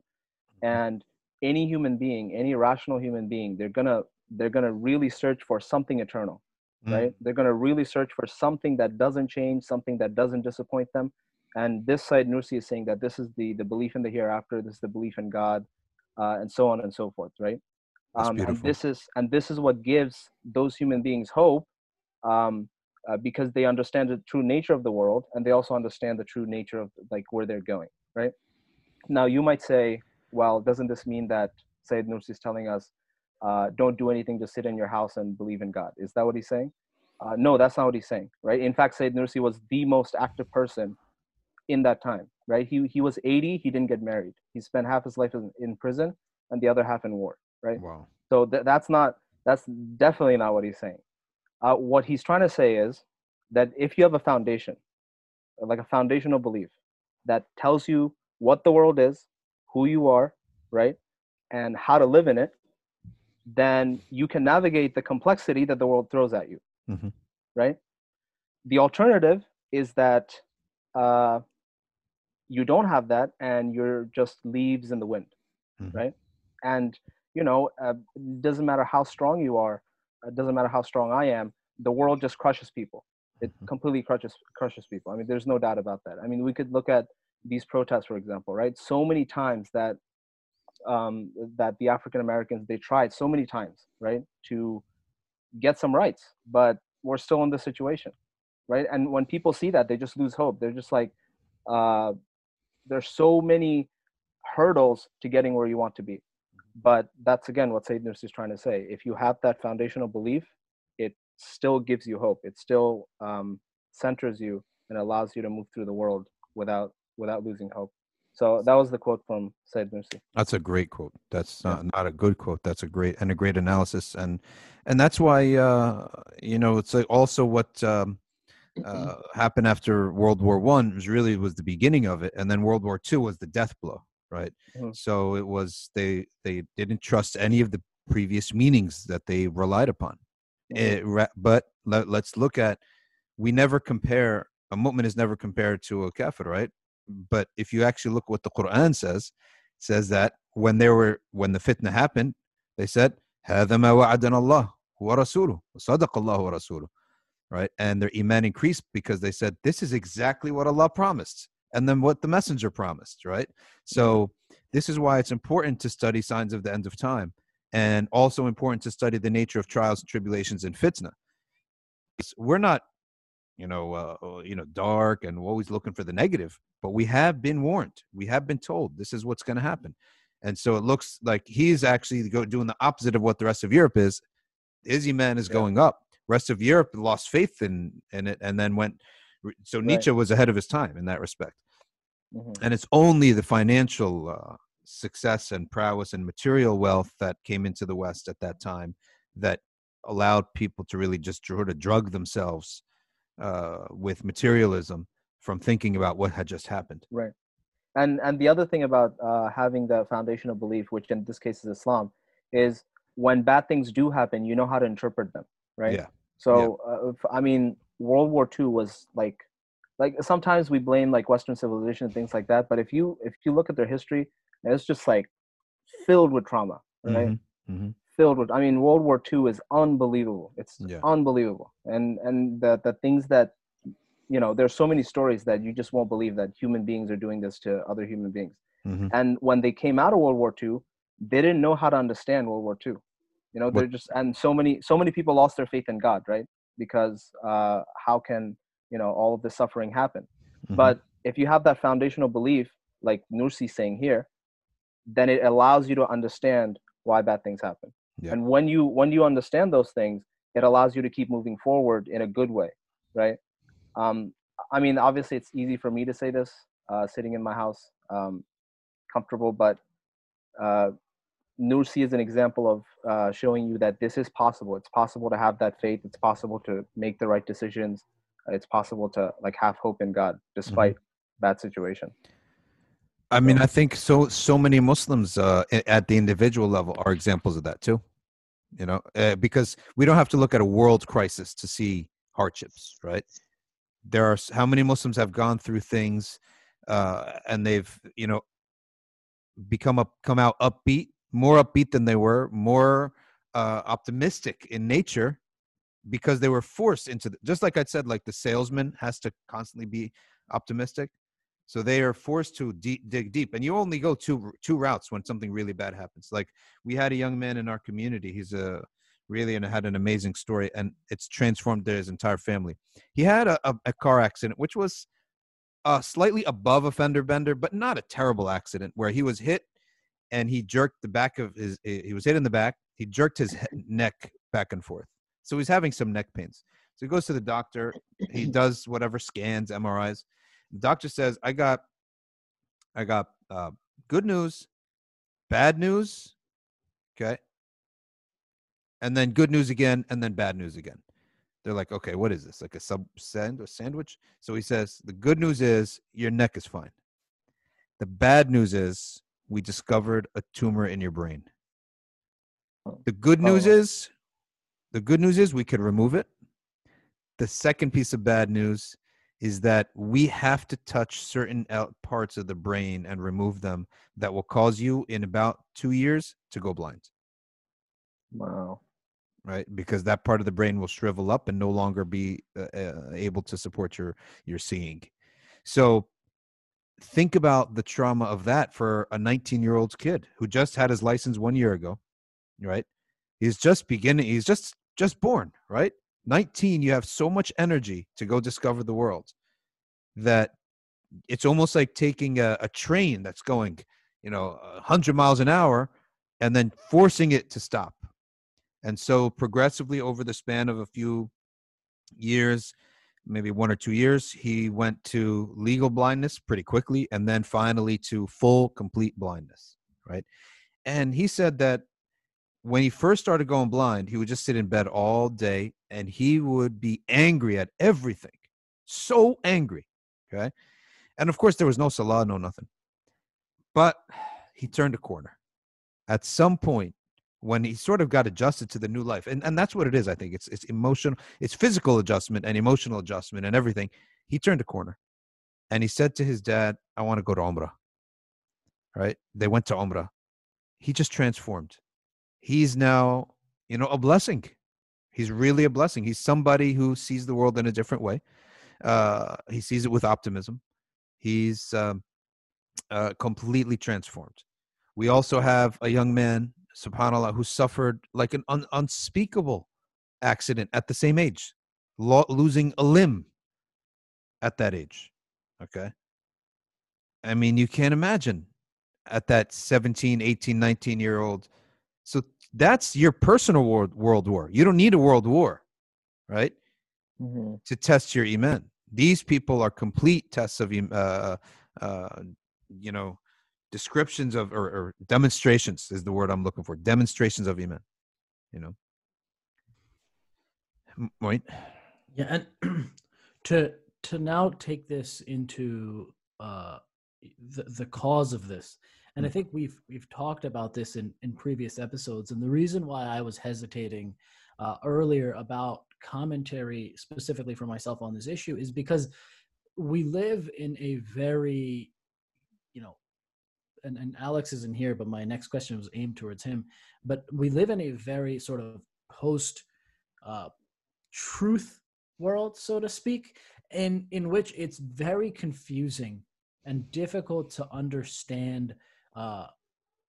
And any human being, any rational human being, they're gonna they're gonna really search for something eternal, Mm. right? They're gonna really search for something that doesn't change, something that doesn't disappoint them. And this side, Nursi is saying that this is the the belief in the hereafter, this is the belief in God, uh, and so on and so forth, right? Um, and this is and this is what gives those human beings hope, um, uh, because they understand the true nature of the world, and they also understand the true nature of like where they're going, right? Now you might say, well, doesn't this mean that Sayyid Nursi is telling us, uh, don't do anything, just sit in your house and believe in God? Is that what he's saying? Uh, no, that's not what he's saying, right? In fact, Sayyid Nursi was the most active person in that time, right? He he was 80, he didn't get married. He spent half his life in, in prison and the other half in war, right? Wow. So th- that's not that's definitely not what he's saying. Uh, what he's trying to say is that if you have a foundation, like a foundational belief that tells you what the world is, who you are, right, and how to live in it, then you can navigate the complexity that the world throws at you, Mhm. right? The alternative is that uh, you don't have that and you're just leaves in the wind, Mhm. right? And you know, uh, it doesn't matter how strong you are, it doesn't matter how strong I am, the world just crushes people. It Mhm. completely crushes crushes people. I mean, there's no doubt about that. I mean, we could look at these protests, for example, right? So many times that um, that the African Americans they tried so many times, right, to get some rights, but we're still in this situation, right? And when people see that, they just lose hope. They're just like, uh, there's so many hurdles to getting where you want to be. But that's again what Sayyid Nursi is trying to say. If you have that foundational belief, it still gives you hope. It still um, centers you and allows you to move through the world without without losing hope. So that was the quote from Sayyid Nursi. That's a great quote. That's Yeah. not, not a good quote. That's a great and a great analysis, and and that's why uh, you know it's like also what um, uh, happened after World War One was really was the beginning of it, and then World War Two was the death blow, right? Mhm. So it was they they didn't trust any of the previous meanings that they relied upon. It, ra- but let, let's look at we never compare a mu'min is never compared to a kafir, right? But if you actually look what the Quran says, it says that when they were when the fitna happened, they said, هذا ما وعدنا الله ورسوله وصدق الله ورسوله right? And their iman increased because they said, This is exactly what Allah promised, and then what the messenger promised, right? So, this is why it's important to study signs of the end of time, and also important to study the nature of trials and tribulations and fitna. We're not, you know, uh, uh, you know, dark and always looking for the negative, but we have been warned. We have been told this is what's going to happen, and so it looks like he's actually go, doing the opposite of what the rest of Europe is. His iman is Yeah. going up rest of Europe lost faith in in it and then went. So Right. Nietzsche was ahead of his time in that respect, Mhm. and it's only the financial uh, success and prowess and material wealth that came into the West at that time that allowed people to really just sort of drug themselves uh, with materialism from thinking about what had just happened. Right. And and the other thing about uh, having the foundational belief, which in this case is Islam, is when bad things do happen, you know how to interpret them, right? Yeah. So uh, if, I mean, World War II was like, like sometimes we blame like Western civilization and things like that, but if you if you look at their history, it's just like filled with trauma, right? Mhm, mhm. Filled with. I mean, World War II is unbelievable. It's Yeah. unbelievable, and and the the things that you know there's so many stories that you just won't believe that human beings are doing this to other human beings Mhm. and when they came out of world war ii they didn't know how to understand world war ii you know they're just and so many so many people lost their faith in god right because uh how can you know all of this suffering happen Mhm. but if you have that foundational belief like nursi saying here then it allows you to understand why bad things happen Yeah. and when you when you understand those things it allows you to keep moving forward in a good way right um i mean obviously it's easy for me to say this uh sitting in my house um comfortable but uh Nursi is an example of uh, showing you that this is possible. It's possible to have that faith. It's possible to make the right decisions. It's possible to like have hope in God despite bad situation. I mean, I think so. So many Muslims uh, at the individual level are examples of that too. You know, uh, because we don't have to look at a world crisis to see hardships, right? There are how many Muslims have gone through things, uh, and they've you know become up, come out upbeat, more upbeat than they were, more uh, optimistic in nature, because they were forced into the, just like I said, like the salesman has to constantly be optimistic. So they are forced to de- dig deep, and you only go two two routes when something really bad happens. Like we had a young man in our community. He's a really and had an amazing story, and it's transformed his entire family. He had a, a, a car accident, which was slightly above a fender bender, but not a terrible accident, where he was hit and he jerked the back of his. He was hit in the back. He jerked his neck back and forth, so he's having some neck pains. So he goes to the doctor. He does whatever scans, MRIs. The doctor says, "I got, I got uh, good news, bad news, okay, and then good news again, and then bad news again." They're like, "Okay, what is this? Like a sub sand or sandwich?" So he says, "The good news is your neck is fine. The bad news is we discovered a tumor in your brain. The good news Oh. is, the good news is we could remove it. The second piece of bad news is that we have to touch certain parts of the brain and remove them that will cause you in about two years to go blind. Wow. right? Because that part of the brain will shrivel up and no longer be uh, uh, able to support your your seeing. So think about the trauma of that for a 19 year old kid who just had his license one year ago, right? He's just beginning. He's just just born, right? 19. You have so much energy to go discover the world that it's almost like taking a, a train that's going, you know, 100 miles an hour and then forcing it to stop. And so, progressively over the span of a few years, maybe one or two years, he went to legal blindness pretty quickly and then finally to full, complete blindness, right? And he said that when he first started going blind, he would just sit in bed all day and he would be angry at everything. So angry. Okay. And of course, there was no salah, no nothing. But he turned a corner. At some point, when he sort of got adjusted to the new life, and, and that's what it is, I think. It's it's emotional, it's physical adjustment and emotional adjustment and everything. He turned a corner. And he said to his dad, I want to go to Umrah. Right? They went to Umrah. He just transformed. He's now, you know, a blessing. He's really a blessing. He's somebody who sees the world in a different way. Uh, he sees it with optimism. He's um, uh, completely transformed. We also have a young man, subhanAllah, who suffered like an un- unspeakable accident at the same age, lo- losing a limb at that age. Okay. I mean, you can't imagine at that 17, 18, 19 year old. So that's your personal world, world war. You don't need a world war, right? Mm-hmm. To test your iman. These people are complete tests of, uh, uh, you know, descriptions of or, or demonstrations is the word I'm looking for. Demonstrations of iman. You know. Right. Yeah, and to to now take this into uh, the the cause of this, and I Mm. think we've we've talked about this in in previous episodes, and the reason why I was hesitating uh, earlier about commentary specifically for myself on this issue is because we live in a very, you know, and, and Alex isn't here, but my next question was aimed towards him. But we live in a very sort of post uh, truth world, so to speak, in in which it's very confusing and difficult to understand uh,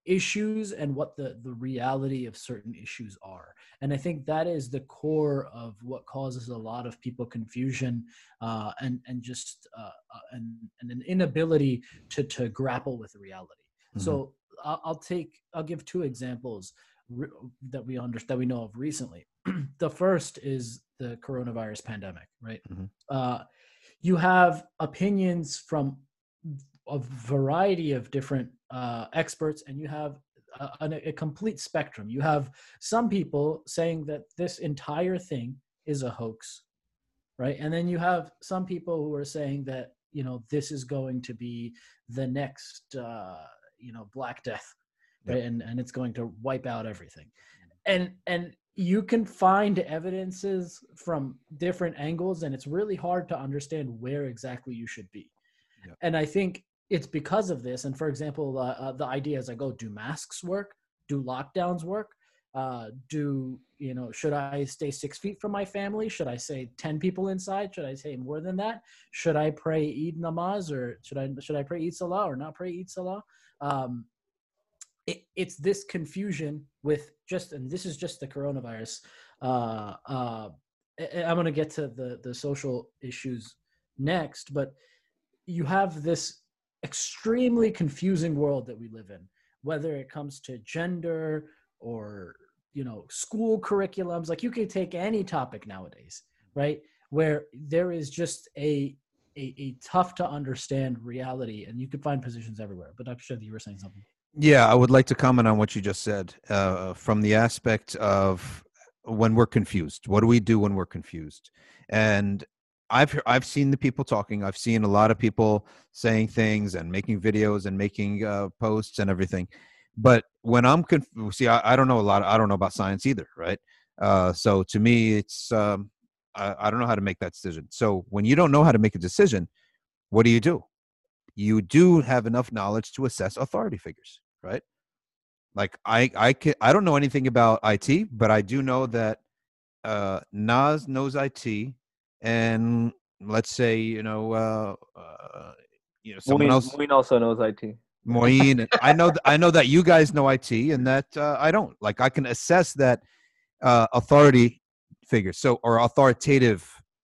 issues and what the the reality of certain issues are. And I think that is the core of what causes a lot of people confusion uh, and and just uh, uh, and, and an inability to to grapple with reality. Mhm. So I'll, I'll take I'll give two examples re- that we understand that we know of recently. the first is the coronavirus pandemic, right? Mhm. Uh, you have opinions from a variety of different uh, experts, and you have a, a, complete spectrum. You have some people saying that this entire thing is a hoax, right? And then you have some people who are saying that you know this is going to be the next uh, you know Black Death, right? And and it's going to wipe out everything, and and you can find evidences from different angles, and it's really hard to understand where exactly you should be. Yeah. And I think it's because of this. And for example, uh, uh, the idea is I go, do masks work? Do lockdowns work? Uh, do you know? Should I stay six feet from my family? Should I say ten people inside? Should I say more than that? Should I pray Eid namaz or should I should I pray Eid salah or not pray Eid salah? Um, it, it's this confusion with just and this is just the coronavirus. Uh, uh, I'm going to get to the the social issues next, but you have this extremely confusing world that we live in, whether it comes to gender or you know school curriculums. Like you can take any topic nowadays, right? Where there is just a a, a tough to understand reality, and you can find positions everywhere. But Dr. Shadi, you were saying something. Yeah, I would like to comment on what you just said uh, from the aspect of when we're confused. What do we do when we're confused? And I've I've seen the people talking. I've seen a lot of people saying things and making videos and making uh, posts and everything. But when I'm confused, see, I, I don't know a lot. I don't know about science either, right? Uh, so to me, it's um, I, I don't know how to make that decision. So when you don't know how to make a decision, what do you do? You do have enough knowledge to assess authority figures, right? Like I I can I don't know anything about IT, but I do know that uh, Nas knows IT, and let's say you know uh, uh, you know someone else Moeen also knows IT. And I know th- I know that you guys know IT, and that uh, I don't. Like I can assess that uh, authority figure, so or authoritative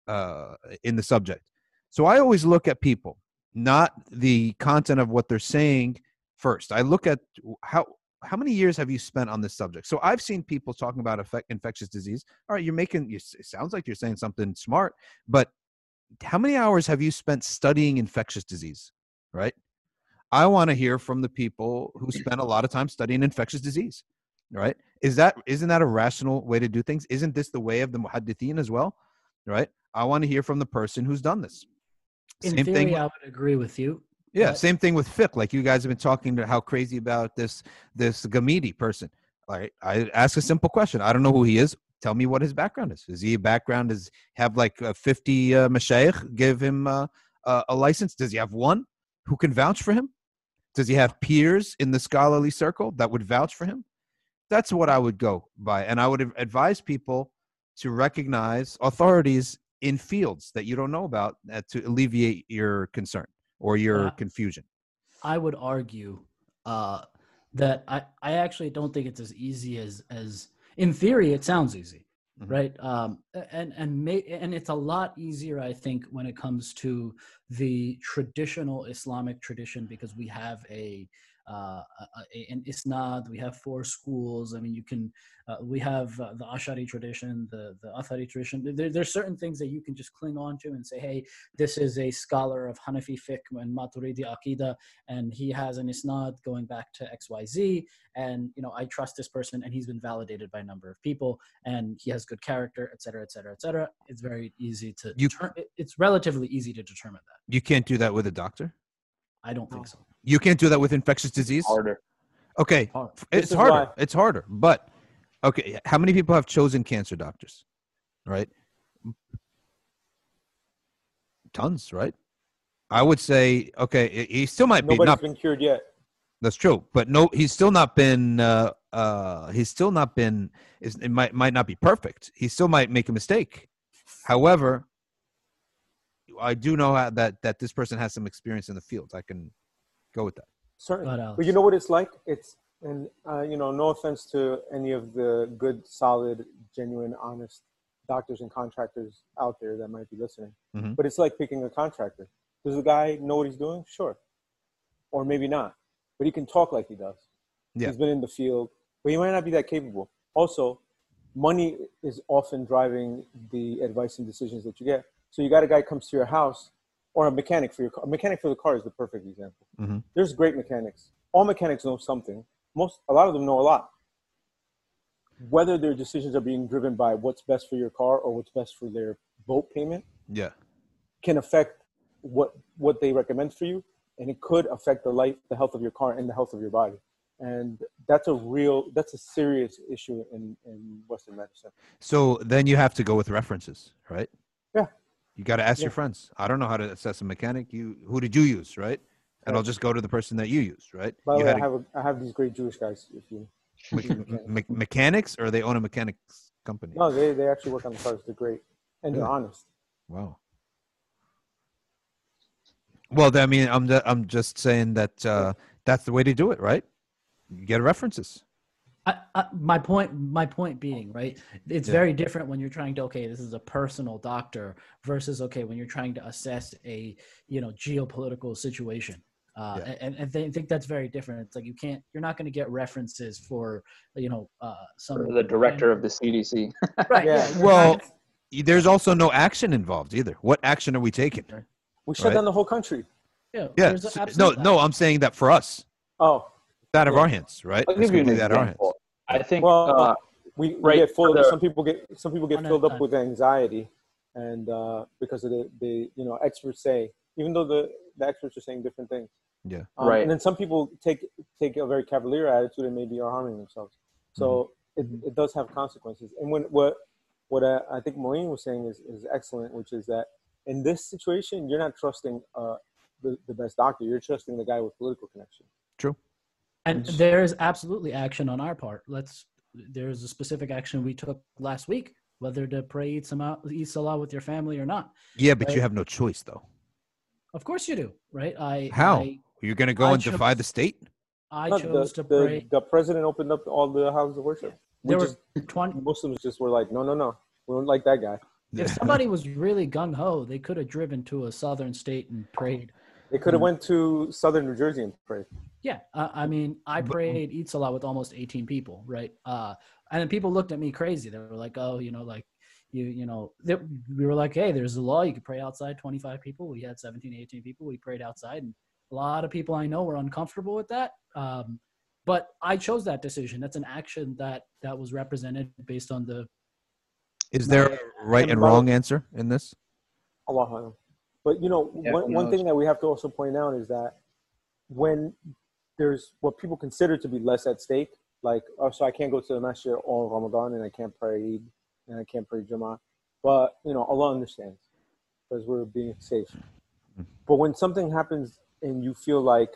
uh, in the subject. So I always look at people, not the content of what they're saying first. I look at how how many years have you spent on this subject? So I've seen people talking about effect, infectious disease. All right, you're making. You, it sounds like you're saying something smart, but how many hours have you spent studying infectious disease? Right. I want to hear from the people who spend a lot of time studying infectious disease. Right? Is that isn't that a rational way to do things? Isn't this the way of the muhaddithin as well? Right? I want to hear from the person who's done this. In Same theory, thing. I would agree with you. Yeah, But- same thing with fiqh. Like you guys have been talking to how crazy about this this Ghamidi person. All right, I ask a simple question. I don't know who he is. Tell me what his background is. Is he a background? Does have like uh, fifty uh, mashayikh give him uh, uh, a license? Does he have one who can vouch for him? Does he have peers in the scholarly circle that would vouch for him? That's what I would go by, and I would advise people to recognize authorities in fields that you don't know about uh, to alleviate your concern or your Yeah. confusion. I would argue uh, that I, I actually don't think it's as easy as as in theory it sounds easy, Mhm. right? Um, and and may, and it's a lot easier I think when it comes to the traditional Islamic tradition because we have a uh, a- a- isnad, we have four schools. I mean, you can uh, we have uh, the Ashari tradition, the the Athari tradition. There, there's certain things that you can just cling on to and say, hey, this is a scholar of Hanafi fiqh and Maturidi Aqidah, and he has an isnad going back to XYZ. And, you know, I trust this person and he's been validated by a number of people and he has good character, et cetera, et cetera, et cetera. It's very easy to, You- deter- it's relatively easy to determine that. You can't do that with a doctor. I don't think so. You can't do that with infectious disease. harder. Okay, Hard. It's harder. why- It's harder. But okay, how many people have chosen cancer doctors? Right? Tons, right? I would say okay. he- still might be Nobody's not. been cured yet. That's true, but no, he's still not been. Uh, uh, he's still not been. It might might not be perfect. He still might make a mistake. However, I do know how- that that this person has some experience in the field. I can go with that. Certainly. But, But you know what it's like? It's and uh, you know, no offense to any of the good, solid, genuine, honest doctors and contractors out there that might be listening. Mhm. But it's like picking a contractor. Does the guy know what he's doing? Sure. Or maybe not. But he can talk like he does. Yeah. He's been in the field, but he might not be that capable. Also, money is often driving the advice and decisions that you get. So you got a guy comes to your house, or a mechanic for your car. A mechanic for the car is the perfect example. Mhm. There's great mechanics. All mechanics know something. Most, a lot of them know a lot. Whether their decisions are being driven by what's best for your car or what's best for their boat payment Yeah. can affect what what they recommend for you, and it could affect the life, the health of your car, and the health of your body. And that's a real, that's a serious issue in in Western medicine. So then you have to go with references, right? Yeah. You got to ask your friends. I don't know how to assess a mechanic. You who did you use, right? And I'll just go to the person that you used, right? By the you way, I have a, I have these great Jewish guys. If you me- me- mechanics, or they own a mechanics company. no, they they actually work on the cars. They're great and they're honest. Wow. Well, I mean, I'm I'm just saying that uh, that's the way to do it, right? You get references. I, I, my point my point being right it's Yeah. very different when you're trying to okay this is a personal doctor versus okay when you're trying to assess a you know geopolitical situation uh, Yeah. and, and I think that's very different it's like you can't you're not going to get references for you know uh, some the director of the CDC. right Yeah. yeah, Well, There's also no action involved either. What action are we taking? We shut Right. down the whole country. yeah, Yeah. there's No, absolute no, I'm saying that for us, Oh, it's out of Yeah. our hands, right? I'll give you an completely out of our hands. example. I think Well, uh, we, we Right, get full. for the- some people get some people get filled up with anxiety, and uh, because of the, the you know experts say, even though the, the experts are saying different things. Yeah. Um, Right. And then some people take take a very cavalier attitude and maybe are harming themselves. So it, it does have consequences. And when what what uh, I think Moeen was saying is, is excellent, which is that in this situation, you're not trusting uh, the, the best doctor. You're trusting the guy with political connection. True. And there is absolutely action on our part. Let's. There's a specific action we took last week, whether to pray Eid Salah, Eid Salah with your family or not. Yeah, but you have no choice though. Of course you do, right? I How? I, You're going to go I and defy the state? I No, chose the, to the, pray. the president opened up all the houses of worship. We There were just, twenty. Muslims just were like, no, no, no, we don't like that guy. If somebody was really gung ho, they could have driven to a southern state and prayed. They could have Mm. went to southern New Jersey and prayed. Yeah, uh, I mean, I But- prayed Eid Salah with almost 18 people, right? Uh, and then people looked at me crazy. They were like, "Oh, you know, like you, you know." They, we were like, "Hey, there's a law. You could pray outside. 25 people. We had 17, 18 people. We prayed outside, and a lot of people I know were uncomfortable with that. Um, but I chose that decision. That's an action that that was represented based on the Is there My- a right and and wrong answer in this? Allah But you know, Yeah, one, one thing that we have to also point out is that when there's what people consider to be less at stake, like oh, so I can't go to the masjid all of Ramadan and I can't pray Eid and I can't pray Jummah, but you know Allah understands because we're being safe. But when something happens and you feel like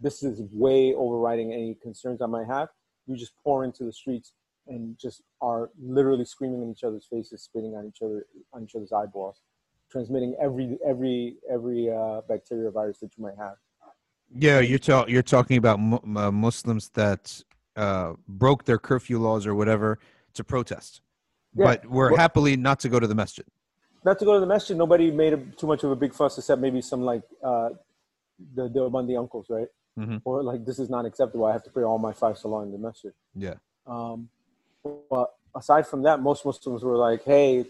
this is way overriding any concerns I might have, you just pour into the streets and just are literally screaming in each other's faces, spitting on each other on each other's eyeballs, transmitting every every every uh, bacteria virus that you might have. Yeah, you're ta- you're talking about mu- uh, Muslims that uh, broke their curfew laws or whatever to protest, Yeah, but were well- happily not to go to the masjid. Not to go to the masjid, nobody made a, too much of a big fuss, except maybe some like uh, the the uncles, right? Mhm. Or like this is not acceptable. I have to pray all my five salah in the masjid. Yeah. Um, but aside from that, most Muslims were like, "Hey, it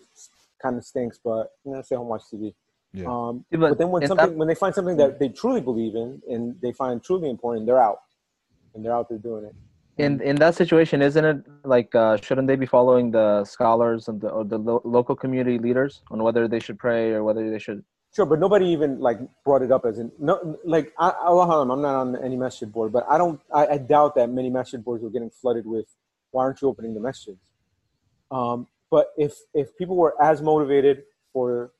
kind of stinks, but you know, stay home, watch TV." Yeah. Um, Yeah, but, but then when something that- when they find something that they truly believe in and they find truly important, they're out, and they're out there doing it. in in that situation isn't it like uh, shouldn't they be following the scholars and the or the lo- local community leaders on whether they should pray or whether they should Sure, but nobody even like brought it up as in no, like I, Allah Alam, I'm not on any message board, but I don't, I, I doubt that many message boards were getting flooded with, why aren't you opening the messages? Um, but if if people were as motivated for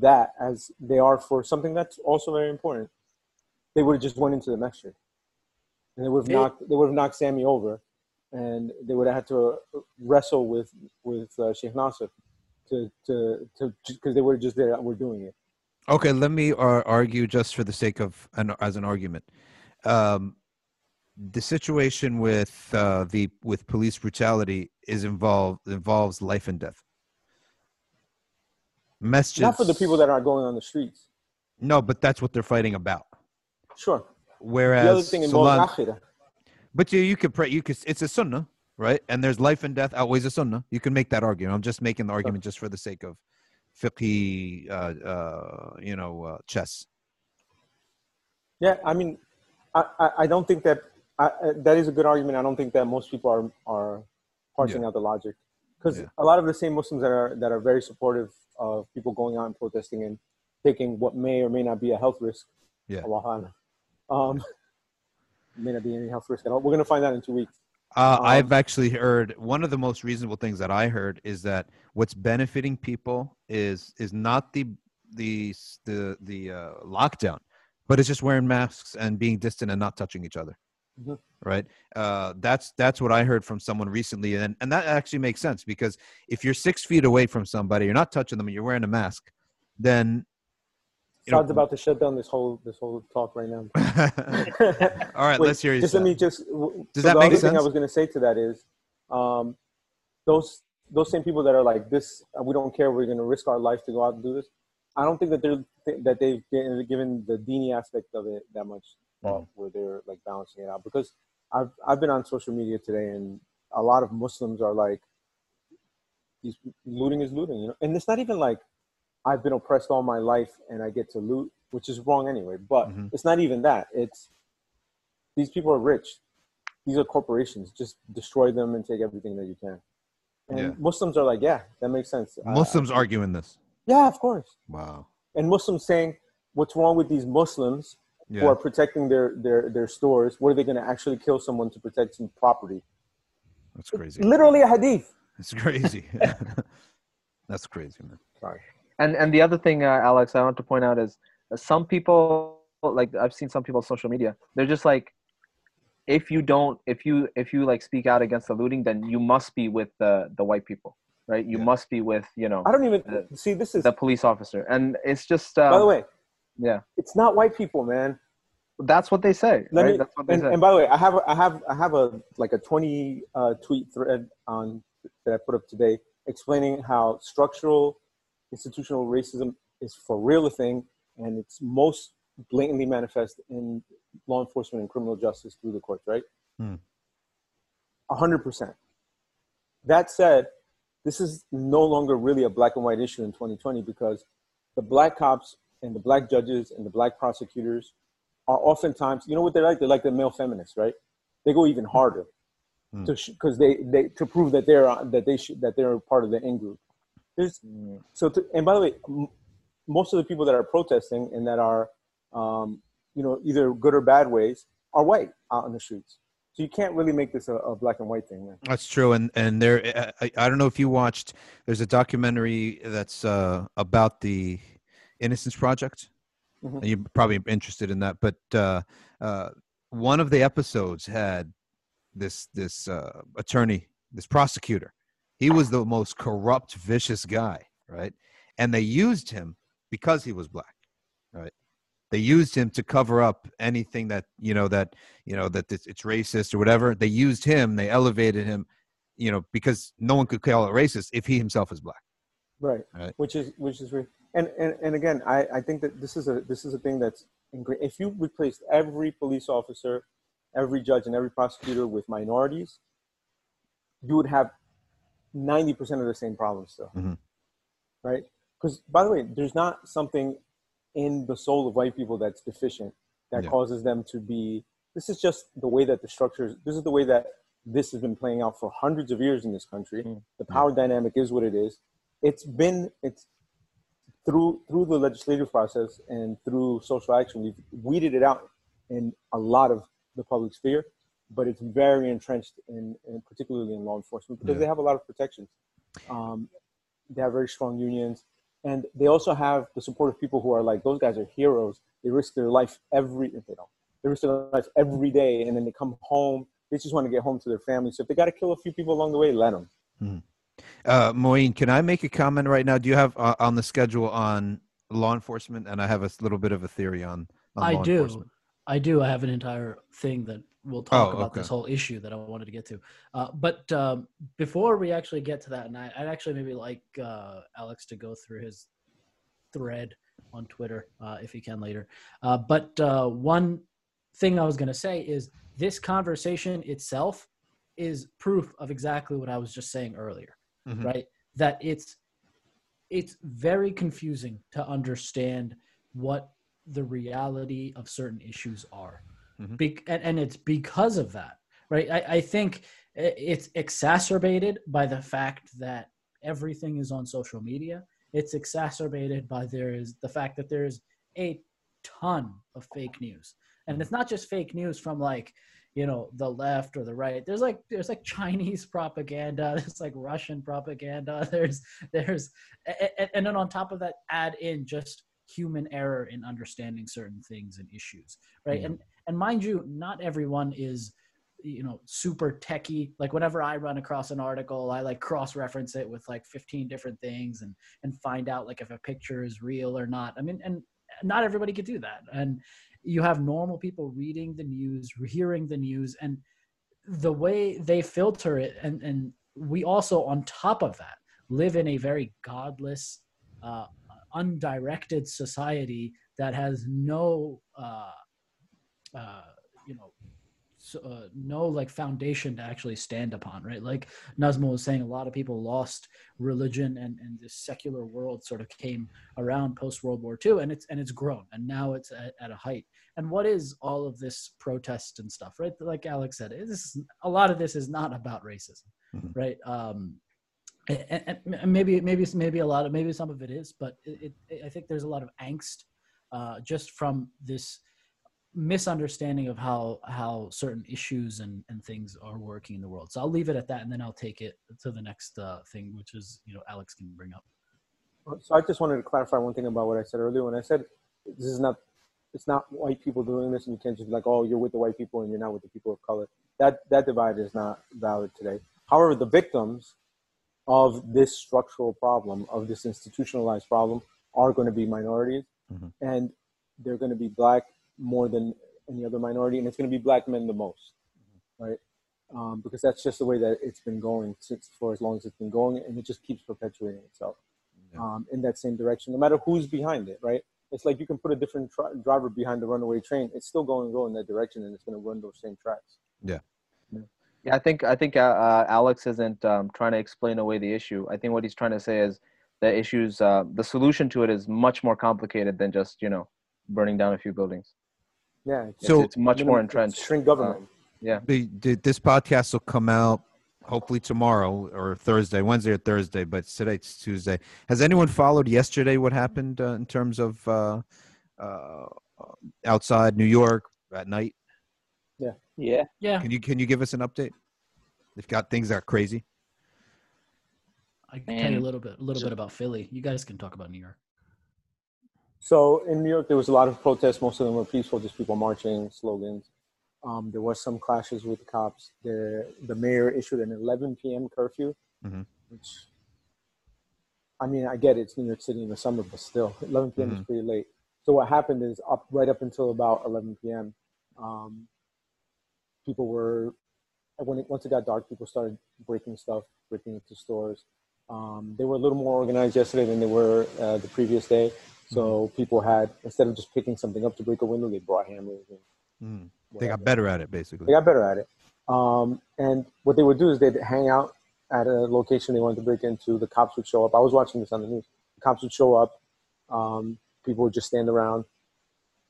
that as they are for something that's also very important, they would have just went into the masjid, and they would have knocked, they would have knocked Sammy over, and they would have had to wrestle with with uh, Sheikh Nasser to to to because they were just there, we're doing it. Okay, let me uh, argue just for the sake of an as an argument. Um, the situation with uh, the with police brutality is involved involves life and death. Masjids, Not for the people that are going on the streets. no, but that's what they're fighting about. Sure. Whereas, the other thing involves akhirah. but you you could pray. You could. It's a sunnah, right? And there's life and death outweighs a sunnah. You can make that argument. I'm just making the argument just for the sake of fiqh, uh, uh, you know, uh, chess. Yeah, I mean, I, I, I don't think that I, that is a good argument. I don't think that most people are are parsing out the logic because Yeah. a lot of the same Muslims that are that are very supportive of people going out and protesting and taking what may or may not be a health risk. Yeah. Allah. Um, may not be any health risk at all. We're gonna find out in two weeks. Uh, Um, I've actually heard one of the most reasonable things that I heard is that what's benefiting people is is not the the the the uh, lockdown, but it's just wearing masks and being distant and not touching each other. Mhm. Right. Uh, that's that's what I heard from someone recently, and and that actually makes sense because if you're six feet away from somebody, you're not touching them, and you're wearing a mask, then you know- about to shut down this whole this whole talk right now. All right, Wait, let's hear you. Just let me just. Does so that the make other thing I was going to say to that is, um, those those same people that are like this, uh, we don't care. We're going to risk our life to go out and do this. I don't think that they're that they've given given the dini aspect of it that much thought, where they're like balancing it out. Because I've I've been on social media today, and a lot of Muslims are like, these looting is looting, you know, and it's not even like I've been oppressed all my life and I get to loot, which is wrong anyway. But Mhm. it's not even that. It's these people are rich. These are corporations. Just destroy them and take everything that you can. And Yeah. Muslims are like, yeah, that makes sense. I- Muslims arguing this. yeah, of course. Wow. And Muslims saying, what's wrong with these Muslims who are protecting their their their stores? What are they going to actually kill someone to protect some property? that's crazy. Literally a hadith. It's crazy. That's crazy, man. Sorry. and and the other thing uh, alex i want to point out is uh, some people like i've seen some people on social media they're just like if you don't if you if you like speak out against the looting then you must be with the the white people right you Yeah. must be with you know I don't even the- see this is the police officer and it's just um, by the way, yeah it's not white people, man. that's what they say Let right me, that's what they and, say and by the way, I have a, I have I have a like a twenty uh, tweet thread on that I put up today explaining how structural institutional racism is for real a thing, and it's most blatantly manifest in law enforcement and criminal justice through the courts, right? Hmm. A hundred percent. That said, this is no longer really a black and white issue in 2020 because the black cops and the black judges and the black prosecutors are oftentimes, you know what they're like? They're like the male feminists, right? They go even harder Hmm. to because they, they to prove that they're that they should that they're part of the in group. There's Mm. so to, and by the way, m- most of the people that are protesting and that are, um, you know, either good or bad ways are white out in the streets. So you can't really make this a, a black and white thing, man. That's true, and and there, I, I don't know if you watched. There's a documentary that's uh, about the Innocence Project. Mhm. You're probably interested in that, but uh, uh, one of the episodes had this this uh, attorney, this prosecutor. He was the most corrupt, vicious guy, right? And they used him because he was black, right? They used him to cover up anything that you know that you know that it's, it's racist or whatever. They used him. They elevated him, you know, because no one could call it racist if he himself is black. Right. Right. Which is which is and, and and again, I, I think that this is a this is a thing that's ingra- if you replaced every police officer, every judge, and every prosecutor with minorities, you would have ninety percent of the same problems still. Mhm. Right? Because by the way, there's not something in the soul of white people that's deficient that Yeah. causes them to be. This is just the way that the structures. This is the way that this has been playing out for hundreds of years in this country. Mm. The power dynamic is what it is it's been it's through through the legislative process and through social action we've weeded it out in a lot of the public sphere but it's very entrenched in, in particularly in law enforcement because Yeah. they have a lot of protections. Um, they have very strong unions and they also have the support of people who are like those guys are heroes. They risk their life every if they don't they risk their life every day and then they come home. They just want to get home to their family so if they got to kill a few people along the way let them Uh, Moeen, can I make a comment right now? Do you have uh, on the schedule on law enforcement? And I have a little bit of a theory on. on I law do. enforcement. I do. I have an entire thing that we'll talk Oh, about this whole issue that I wanted to get to. Uh, but um, before we actually get to that, and I, I'd actually maybe like uh, Alex to go through his thread on Twitter uh, if he can later. Uh, but uh, one thing I was going to say is this conversation itself is proof of exactly what I was just saying earlier Mhm. right? That it's it's very confusing to understand what the reality of certain issues are. Mhm. Be- and, and it's because of that right? I, I think it's exacerbated by the fact that everything is on social media. It's exacerbated by there is the fact that there's a ton of fake news. And it's not just fake news from like you know the left or the right. There's like there's like chinese propaganda there's like russian propaganda there's there's and then on top of that add in just human error in understanding certain things and issues right? Yeah. and and mind you not everyone is you know super techie. Like whenever i run across an article i like cross reference it with like 15 different things and and find out like if a picture is real or not. I mean and not everybody could do that. And you have normal people reading the news hearing the news and the way they filter it and and we also on top of that live in a very godless uh, undirected society that has no uh, uh, you know uh, no like foundation to actually stand upon right? Like nazma was saying a lot of people lost religion and and this secular world sort of came around post world war ii and it's and it's grown and now it's at, at a height. And what is all of this protest and stuff right? Like alex said this is, a lot of this is not about racism Mhm. right? Um and- and maybe maybe maybe a lot of maybe some of it is but it, it i think there's a lot of angst uh just from this misunderstanding of how how certain issues and and things are working in the world so i'll leave it at that and then i'll take it to the next uh thing which is you know alex can bring up So I just wanted to clarify one thing about what I said earlier. When I said this is not it's not white people doing this, and you can't just be like, oh, you're with the white people and you're not with the people of color. That that divide is not valid today. However, the victims of this structural problem, of this institutionalized problem, are going to be minorities, Mhm. and they're going to be black more than any other minority, and it's going to be black men the most, right? Um, because that's just the way that it's been going since for as long as it's been going, and it just keeps perpetuating itself Yeah. um, in that same direction, no matter who's behind it, right? It's like you can put a different tri- driver behind the runaway train; it's still going to go in that direction, and it's going to run those same tracks. Yeah, yeah. I think I think uh, uh, Alex isn't um, trying to explain away the issue. I think what he's trying to say is the issues, uh, the solution to it is much more complicated than just you know burning down a few buildings. Yeah, it's, It's, So- it's much more entrenched. Shrink government. The, the, this podcast will come out hopefully tomorrow or Thursday, Wednesday or Thursday, but today it's Tuesday. Has anyone followed yesterday what happened uh, in terms of uh, uh, outside New York at night? Yeah. Yeah, Yeah. Can you can you give us an update? They've got things that are crazy. I can tell you a little bit, a little bit about Philly. You guys can talk about New York. So in New York, there was a lot of protests. Most of them were peaceful, just people marching, slogans. Um, there was some clashes with the cops. The the mayor issued an 11 p.m. curfew, Mhm. which I mean, I get it, it's New York City in the summer, but still, 11 p.m. is Mhm. pretty late. So what happened is up right up until about 11 p.m. Um, people were when it, once it got dark, people started breaking stuff, breaking into stores. Um, they were a little more organized yesterday than they were uh, the previous day. So people had instead of just picking something up to break a window, they brought hammers. And Mm. They got better at it, basically. They got better at it. Um, and what they would do is they'd hang out at a location they wanted to break into. The cops would show up. I was watching this on the news. The cops would show up. Um, people would just stand around.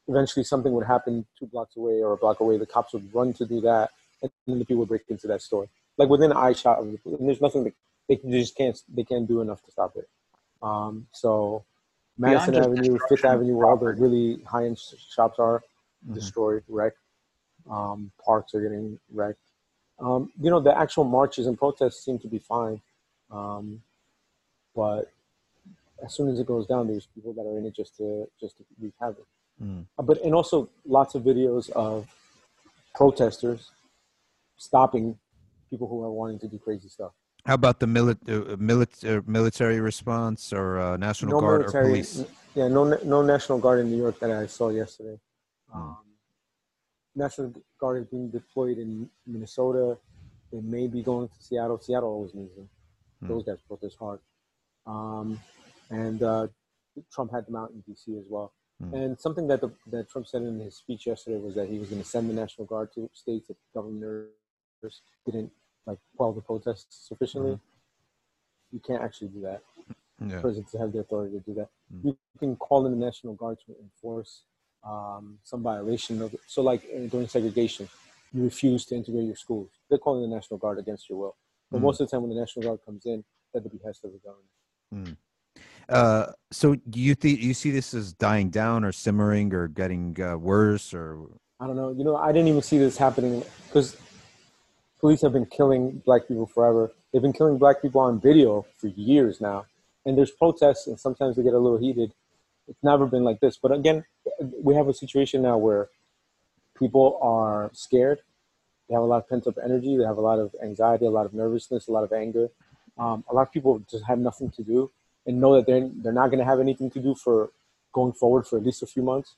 Eventually, something would happen two blocks away or a block away. The cops would run to do that, and then the people would break into that store, like within eye shot of the. And there's nothing that they, can- they just can't they can't do enough to stop it. Um, so, Madison Avenue, Fifth Avenue, where all the really high end shops are, Mhm. destroyed, wrecked. Um, parks are getting wrecked. Um, you know, the actual marches and protests seem to be fine, um, but as soon as it goes down, there's people that are in it just to just to wreak havoc. Mm. Uh, But and also lots of videos of protesters stopping people who are wanting to do crazy stuff. How about the mili- uh, milit- uh, military response or uh, National no Guard military, or police? yeah, no, no National Guard in New York that I saw yesterday. Hmm. Um, National Guard is being deployed in Minnesota. They may be going to Seattle. Seattle always needs them. Hmm. Those guys protest hard. Um, and uh, Trump had them out in D.C. as well. Hmm. And something that the, that Trump said in his speech yesterday was that he was going to send the National Guard to states that governors didn't like quell the protests sufficiently. Mm-hmm. You can't actually do that Yeah. presidents have the authority to do that. Mm. You can call in the National Guard to enforce um, some violation of it. So, like uh, during segregation, you refuse to integrate your schools. They're calling the National Guard against your will. But Mm. most of the time, when the National Guard comes in, at the behest of the government. Uh, so do you think you see this as dying down or simmering or getting uh, worse or I don't know. You know, I didn't even see this happening because police have been killing black people forever. They've been killing black people on video for years now. And there's protests, and sometimes they get a little heated. It's never been like this. But again, we have a situation now where people are scared. They have a lot of pent up energy. They have a lot of anxiety, a lot of nervousness, a lot of anger. Um, a lot of people just have nothing to do and know that they're, they're not going to have anything to do for going forward for at least a few months.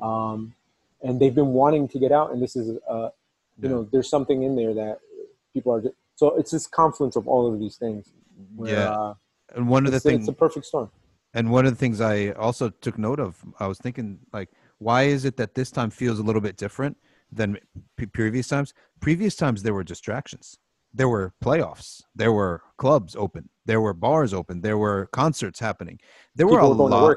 Um, and they've been wanting to get out and this is uh you know there's something in there that people are just, so it's this confluence of all of these things where, Yeah. uh, and one of the things it's a perfect storm. and one of the things I also took note of I was thinking like why is it that this time feels a little bit different than p- previous times? Previous times there were distractions. There were playoffs. There were clubs open. There were bars open. There were concerts happening. There were people a were going lot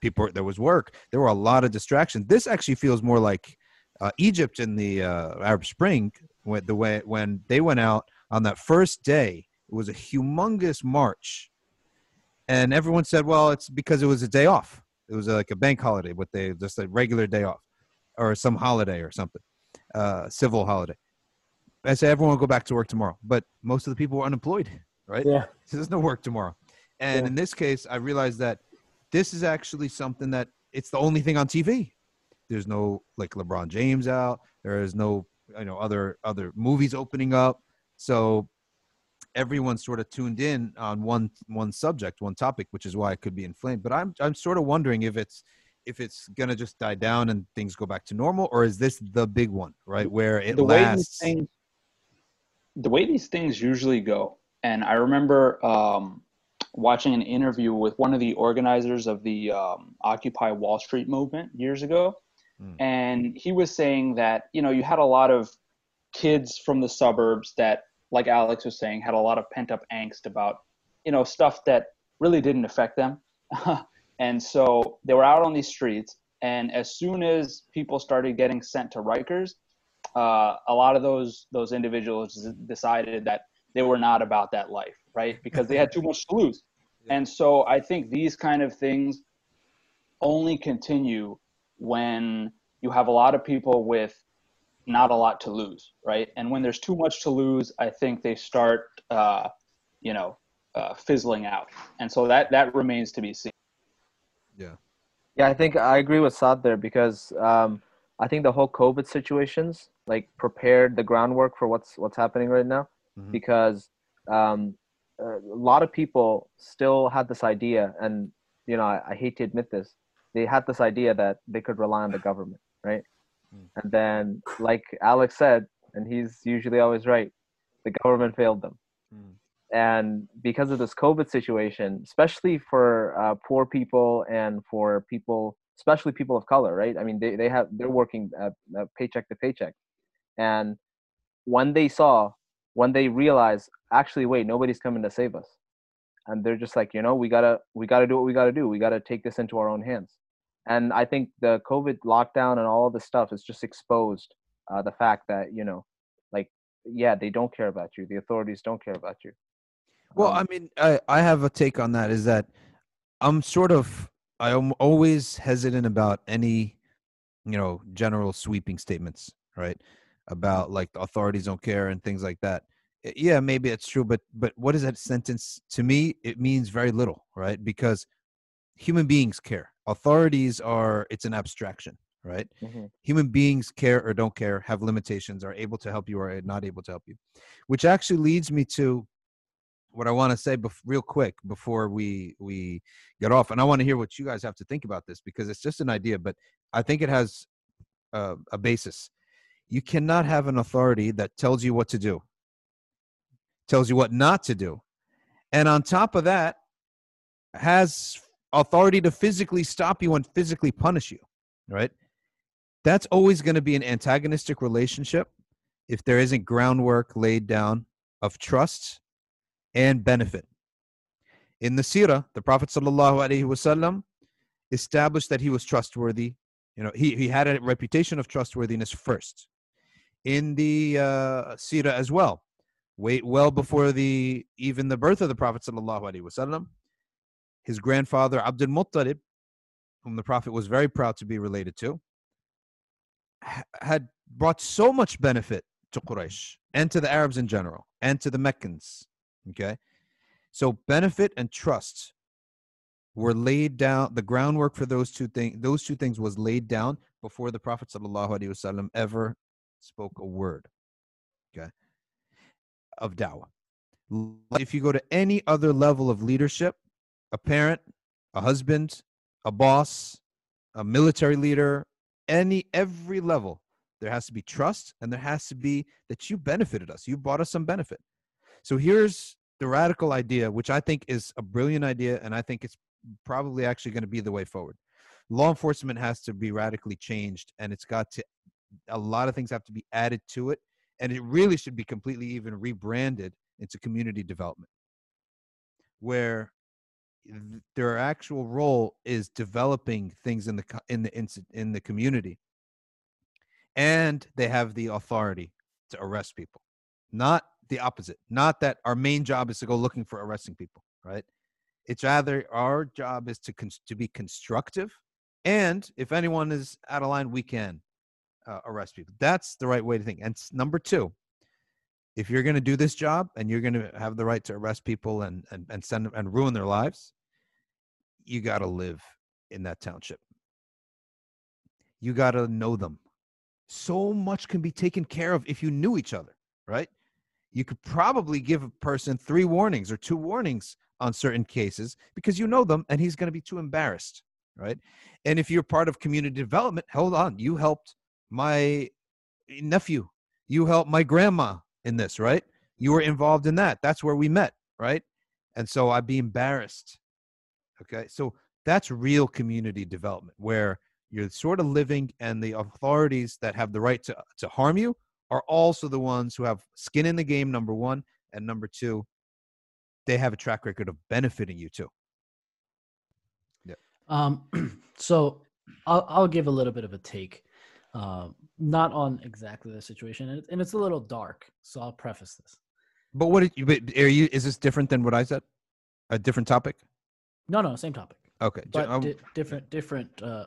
people there was work. There were a lot of distractions. This actually feels more like uh, egypt in the uh, arab spring when the way when they went out on that first day it was a humongous march and everyone said well it's because it was a day off it was like a bank holiday what they just a regular day off or some holiday or something uh, civil holiday i say everyone will go back to work tomorrow but most of the people were unemployed right yeah so there's no work tomorrow. And Yeah. in this case, I realized that this is actually something that it's the only thing on TV. There's no like LeBron James out. There is no you know other other movies opening up. So everyone's sort of tuned in on one one subject, one topic, which is why it could be inflamed. But I'm I'm sort of wondering if it's if it's gonna just die down and things go back to normal, or is this the big one, right? Where it the way these things, the way these things usually go, and I remember um, watching an interview with one of the organizers of the um, Occupy Wall Street movement years ago, Hmm. and he was saying that you know you had a lot of kids from the suburbs that, like Alex was saying, had a lot of pent up angst about you know stuff that really didn't affect them, and so they were out on these streets, and as soon as people started getting sent to Rikers, uh, a lot of those those individuals decided that they were not about that life, right? Because they had too much to lose. And so I think these kind of things only continue when you have a lot of people with not a lot to lose, right? And when there's too much to lose, I think they start, uh, you know, uh, fizzling out. And so that that remains to be seen. Yeah, Yeah, I think I agree with Saad there because um, I think the whole COVID situations like prepared the groundwork for what's what's happening right now. Mhm. Because um, a lot of people still had this idea, and you know, I, I hate to admit this, they had this idea that they could rely on the government, right? Mm. And then, like Alex said, and he's usually always right, the government failed them Mm. and because of this covid situation especially for uh, poor people and for people especially people of color right i mean they, they have they're working uh, uh, paycheck to paycheck and when they saw when they realized actually wait nobody's coming to save us and they're just like you know we gotta we gotta do what we gotta do we gotta take this into our own hands and i think the covid lockdown and all this stuff has just exposed uh, the fact that you know like yeah they don't care about you the authorities don't care about you Well, Um, I mean, I, I have a take on that. Is that I'm sort of I am always hesitant about any, you know, general sweeping statements, right? About like the authorities don't care and things like that. Uh, Yeah, maybe it's true, but but what is that sentence to me? It means very little, right? Because human beings care. Authorities are it's an abstraction, right? mhm. human beings care or don't care, have limitations, are able to help you or are not able to help you. Which actually leads me to what I want to say bef- real quick before we we get off, and I want to hear what you guys have to think about this because it's just an idea, but I think it has uh, a basis. You cannot have an authority that tells you what to do, tells you what not to do, and on top of that, has authority to physically stop you and physically punish you, right? that's always going to be an antagonistic relationship if there isn't groundwork laid down of trust and benefit. In the Sirah, the Prophet wasallam established that he was trustworthy. You know, he, he had a reputation of trustworthiness first. In the uh, Sirah as well, wait well before the even the birth of the Prophet sallallahu alaihi wasallam, his grandfather Abdul Muttalib, whom the Prophet was very proud to be related to, had brought so much benefit to Quraysh and to the Arabs in general and to the Meccans. Okay. So benefit and trust were laid down. The groundwork for those two things, those two things was laid down before the Prophet wasallam ever spoke a word. Okay. Of dawah. If you go to any other level of leadership, a parent, a husband, a boss, a military leader, any every level. There has to be trust and there has to be that you benefited us. You brought us some benefit. So here's the radical idea which i think is a brilliant idea and i think it's probably actually going to be the way forward. Law enforcement has to be radically changed and it's got to a lot of things have to be added to it and it really should be completely even rebranded into community development where their actual role is developing things in the in the inci- in the community. And they have the authority to arrest people. Not the opposite not that our main job is to go looking for arresting people right? It's rather our job is to cons- to be constructive and if anyone is out of line we can uh, arrest people. That's the right way to think. And number two if you're going to do this job and you're going to have the right to arrest people and and, and send and ruin their lives you got to live in that township you got to know them. So much can be taken care of if you knew each other, right? You could probably give a person three warnings or two warnings on certain cases because you know them and he's going to be too embarrassed, right? And if you're part of community development, hold on, you helped my nephew, you helped my grandma in this, right? You were involved in that. That's where we met, right? And so I'd be embarrassed. Okay. So that's real community development where you're sort of living and the authorities that have the right to, to harm you are also the ones who have skin in the game, number one. And number two, they have a track record of benefiting you too. Yeah. Um, so I'll, I'll give a little bit of a take, uh, not on exactly the situation, and, and it's a little dark. So I'll preface this. But what did you, but are you, is this different than what I said? A different topic? No, no, same topic. Okay. But um, di- different, different, uh,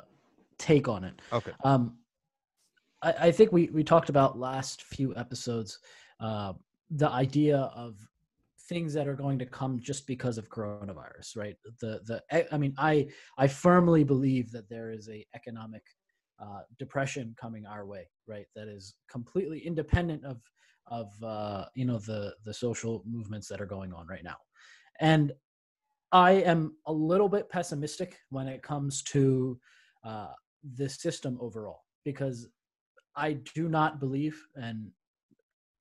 take on it. Okay. Um, I, I think we, we talked about last few episodes, uh, the idea of things that are going to come just because of coronavirus, right? The, the, I mean, I, I firmly believe that there is a economic uh, depression coming our way, right? That is completely independent of, of uh, you know the the social movements that are going on right now and i am a little bit pessimistic when it comes to uh, the system overall because i do not believe and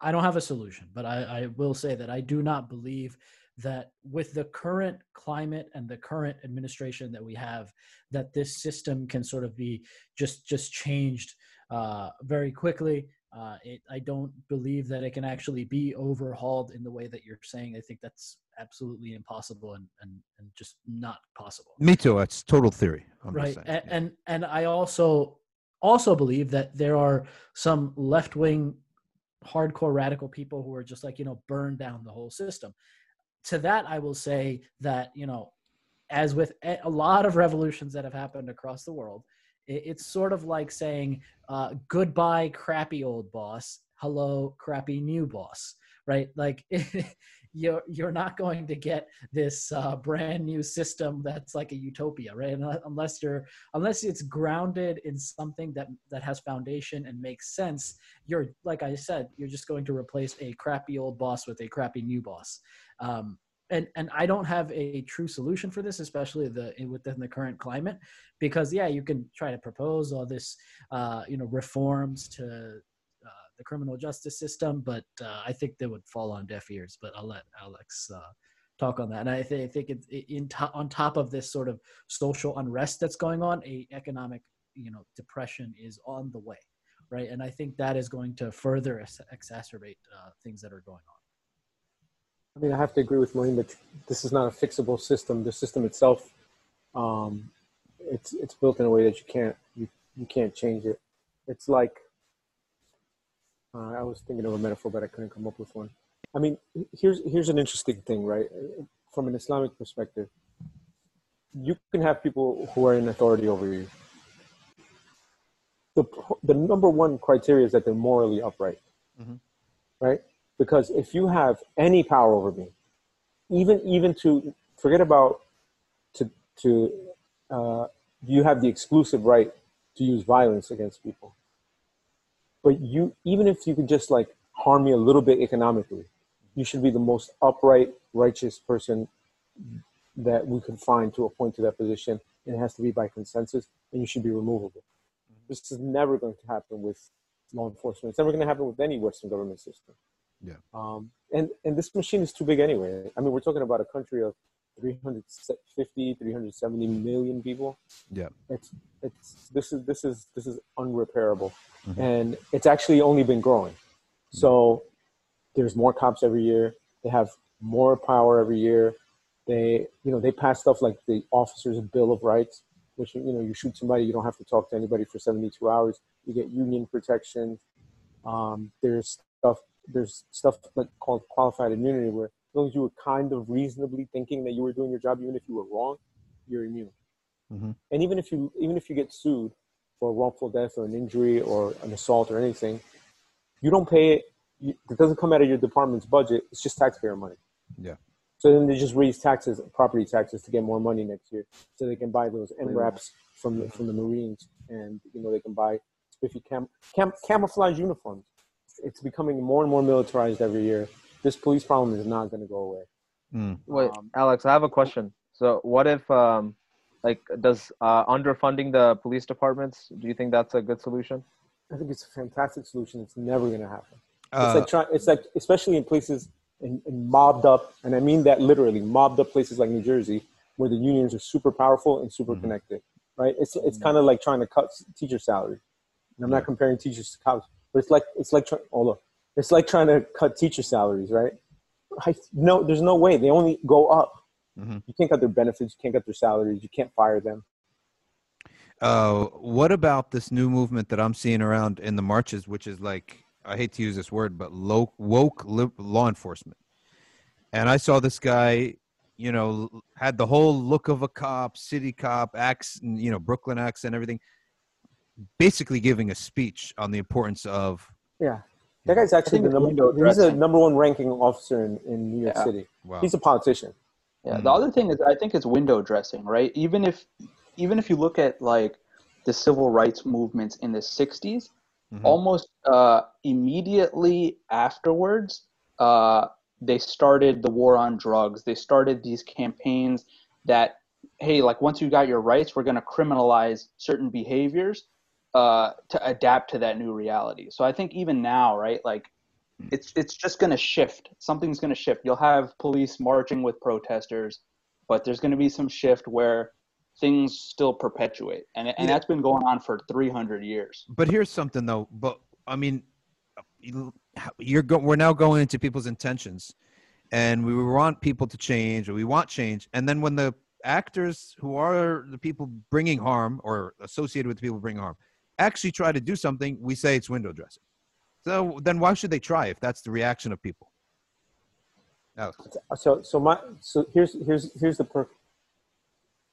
i don't have a solution but I, I will say that i do not believe that with the current climate and the current administration that we have that this system can sort of be just just changed uh, very quickly uh, it, I don't believe that it can actually be overhauled in the way that you're saying. I think that's absolutely impossible and, and, and just not possible. Me too. It's total theory. I'm right. And, yeah. and, and I also also believe that there are some left wing hardcore radical people who are just like, you know, burn down the whole system. To that, I will say that, you know, as with a lot of revolutions that have happened across the world, it's sort of like saying uh, goodbye, crappy old boss. Hello, crappy new boss. Right? Like you're you're not going to get this uh, brand new system that's like a utopia, right? Unless you're unless it's grounded in something that that has foundation and makes sense. You're like I said, you're just going to replace a crappy old boss with a crappy new boss. Um, and and I don't have a true solution for this, especially the within the current climate, because yeah, you can try to propose all this, uh, you know, reforms to the criminal justice system, but uh, I think they would fall on deaf ears. But I'll let Alex uh, talk on that. And I, th- I think it's in to- on top of this sort of social unrest that's going on, a economic you know depression is on the way, right? And I think that is going to further exacerbate uh, things that are going on. I mean, I have to agree with Marine that this is not a fixable system. The system itself, um, it's it's built in a way that you can't you, you can't change it. It's like uh, I was thinking of a metaphor, but I couldn't come up with one. I mean, here's here's an interesting thing, right? From an Islamic perspective, you can have people who are in authority over you. The the number one criteria is that they're morally upright, mm-hmm. right? Because if you have any power over me, even even to forget about to to uh, you have the exclusive right to use violence against people. But you even if you could just like harm me a little bit economically, you should be the most upright, righteous person that we could find to appoint to that position. And it has to be by consensus, and you should be removable. Mm-hmm. This is never going to happen with law enforcement. It's never going to happen with any Western government system. Yeah. Um, and and this machine is too big anyway. I mean, we're talking about a country of 350, 370 million people. Yeah. It's it's this is this is this is unrepairable, mm-hmm. and it's actually only been growing. So there's more cops every year. They have more power every year. They you know they pass stuff like the Officers Bill of Rights, which you know you shoot somebody, you don't have to talk to anybody for 72 hours. You get union protection. Um, there's stuff there's stuff like called qualified immunity where as long as you were kind of reasonably thinking that you were doing your job, even if you were wrong, you're immune. Mm-hmm. And even if you even if you get sued for a wrongful death or an injury or an assault or anything, you don't pay it. It doesn't come out of your department's budget. It's just taxpayer money. Yeah. So then they just raise taxes, property taxes, to get more money next year, so they can buy those MRAPs from the, from the Marines and you know they can buy spiffy cam, cam camouflage uniforms. It's becoming more and more militarized every year. This police problem is not going to go away. Mm. Wait, Um, Alex, I have a question. So, what if, um, like, does uh, underfunding the police departments? Do you think that's a good solution? I think it's a fantastic solution. It's never going to happen. it's Uh, like trying. It's like especially in places in, in mobbed up, and I mean that literally, mobbed up places like New Jersey, where the unions are super powerful and super Mhm. connected. Right? It's it's kind of like trying to cut teacher salary. And I'm Yeah. not comparing teachers to cops, but it's like it's like try- Oh on. It's like trying to cut teacher salaries, right? I, no, there's no way. They only go up. Mhm. You can't cut their benefits. You can't cut their salaries. You can't fire them. Uh, what about this new movement that I'm seeing around in the marches, which is like I hate to use this word, but low, woke li- law enforcement? And I saw this guy, you know, had the whole look of a cop, city cop, accent, you know, Brooklyn accent, everything. Basically, giving a speech on the importance of Yeah, that guy's actually the number. window He's the number one ranking officer in, in New York Yeah. City. wow. He's a politician. Yeah. Mm. The other thing is, I think it's window dressing, right? Even if, even if you look at like the civil rights movements in the '60s, Mhm. almost uh, immediately afterwards, uh, they started the war on drugs. They started these campaigns that, hey, like once you got your rights, we're going to criminalize certain behaviors uh, to adapt to that new reality. So I think even now, right, like it's it's just going to shift. Something's going to shift. You'll have police marching with protesters, but there's going to be some shift where things still perpetuate, and and that's been going on for 300 years. But here's something though. But I mean, you- you're go- we're now going into people's intentions, and we want people to change, or we want change, and then when the actors who are the people bringing harm or associated with the people bringing harm actually try to do something, we say it's window dressing. So then why should they try if that's the reaction of people? Alex. So so my so here's here's here's the per.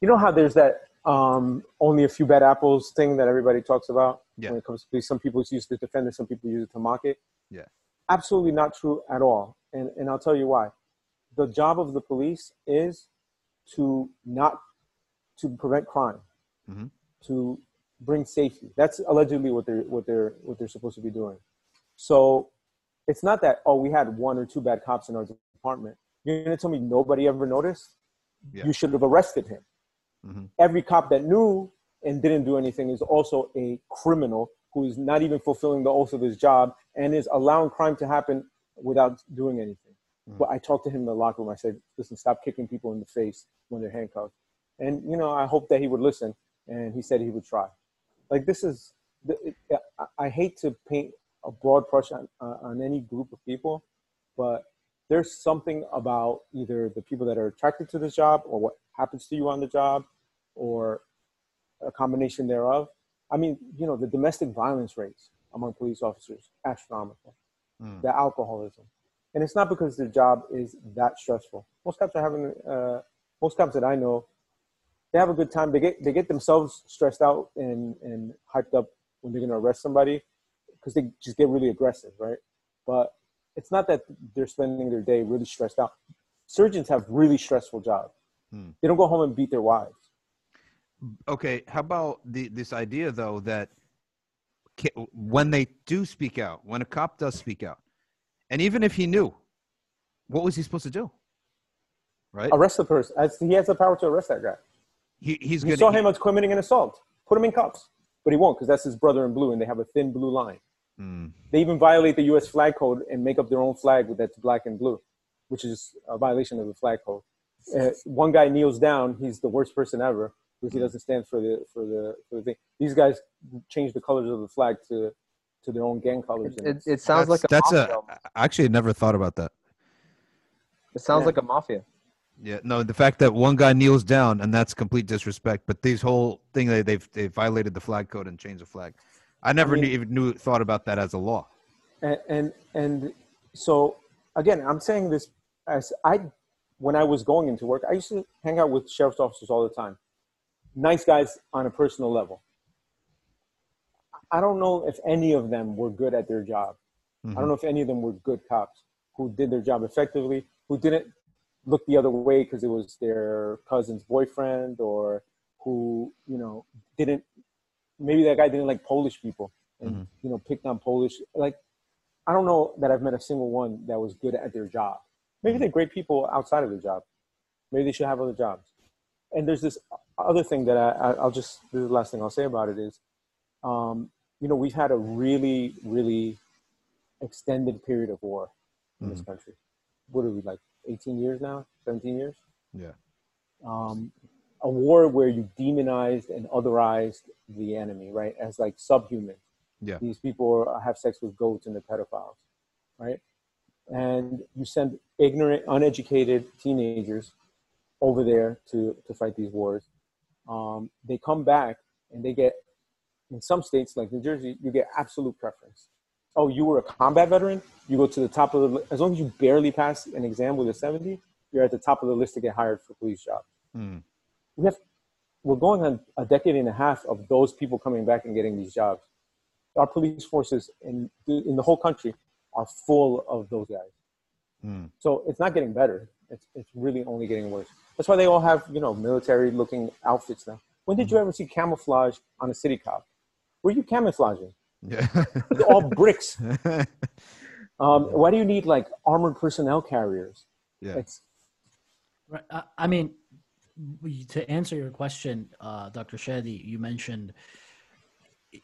You know how there's that um, only a few bad apples thing that everybody talks about Yeah. when it comes to police. Some people use it to defend it, some people use it to mock it. Yeah. Absolutely not true at all, and and I'll tell you why. The job of the police is to not to prevent crime, Mhm. to bring safety. That's allegedly what they're what they're what they're supposed to be doing. So it's not that oh we had one or two bad cops in our department. You're gonna tell me nobody ever noticed? Yeah. You should have arrested him. Mhm. Every cop that knew and didn't do anything is also a criminal who is not even fulfilling the oath of his job and is allowing crime to happen without doing anything. Mhm. But I talked to him in the locker room. I said, "Listen, stop kicking people in the face when they're handcuffed." And you know, I hope that he would listen, and he said he would try. Like this is, it, I- I hate to paint a broad brush on, uh, on any group of people, but there's something about either the people that are attracted to this job or what happens to you on the job or a combination thereof. I mean, you know, the domestic violence rates among police officers, astronomical. Mm. The alcoholism. And it's not because the job is that stressful. Most cops are having, uh, most cops that I know, they have a good time. They get, they get themselves stressed out and, and hyped up when they're going to arrest somebody because they just get really aggressive, right? But it's not that they're spending their day really stressed out. Surgeons have really stressful jobs. Hmm. They don't go home and beat their wives. Okay, how about the this idea though that when they do speak out, when a cop does speak out, and even if he knew, what was he supposed to do? Right? Arrest the person. As he has the power to arrest that guy. He, he's You gonna. saw him as committing an assault. Put him in cuffs. But he won't because that's his brother in blue and they have a thin blue line. Hmm. They even violate the U.S. flag code and make up their own flag with that's black and blue, which is a violation of the flag code. Uh, one guy kneels down. He's the worst person ever because he doesn't stand for the for the for the thing. These guys change the colors of the flag to to their own gang colors. It, it, it sounds that's, like a that's mafia. a. I actually never thought about that. it sounds yeah. like a mafia. Yeah, no, the fact that one guy kneels down and that's complete disrespect. But this whole thing they they've they violated the flag code and changed the flag. I never mean- knew, even knew thought about that as a law. and and, and so again i'm saying this as i when i was going into work i used to hang out with sheriff's officers all the time nice guys on a personal level i don't know if any of them were good at their job i don't mm-hmm. know if any of them were good cops who did their job effectively who didn't look the other way because it was their cousin's boyfriend or who you know didn't maybe that guy didn't like Polish people and Mhm. you know picked on Polish. Like I don't know that I've met a single one that was good at their job. Maybe they're great people outside of their job. Maybe they should have other jobs. And there's this other thing that I, I- I'll just this is the last thing I'll say about it is, um, you know, we've had a really really extended period of war in this country. What are we like? 18 years now? 17 years? Yeah. um, a war where you demonized and otherized the enemy, right? As like subhuman. Yeah. These people have sex with goats and they're pedophiles, right? And you send ignorant, uneducated teenagers over there to, to fight these wars. Um, they come back and they get, in some states like New Jersey, you get absolute preference. Oh, you were a combat veteran? You go to the top of the, as long as you barely pass an exam with a 70, you're at the top of the list to get hired for police jobs Mm. we have we're going on a decade and a half of those people coming back and getting these jobs. Our police forces in in the whole country are full of those guys. Mm. So it's not getting better. It's it's really only getting worse. That's why they all have you know military looking outfits now. When did you ever see camouflage on a city cop? Were you camouflaging? Yeah. It's all bricks. Um, why do you need like armored personnel carriers? yeah. It's Right. I, I mean, to answer your question, uh, Dr. Shadi, you mentioned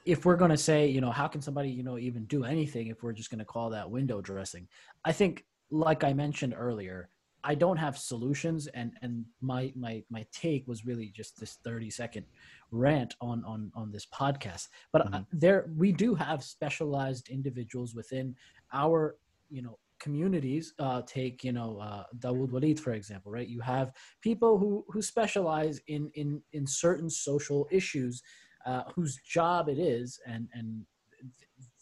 if we're going to say, you know, how can somebody, you know, even do anything if we're just going to call that window dressing? I think, like I mentioned earlier, I don't have solutions, and and my my my take was really just this thirty second rant on on on this podcast. But uh Mhm. there, we do have specialized individuals within our, you know, communities. Uh, take you know, uh, Dawood Walid for example, right? You have people who who specialize in in in certain social issues, uh, whose job it is, and and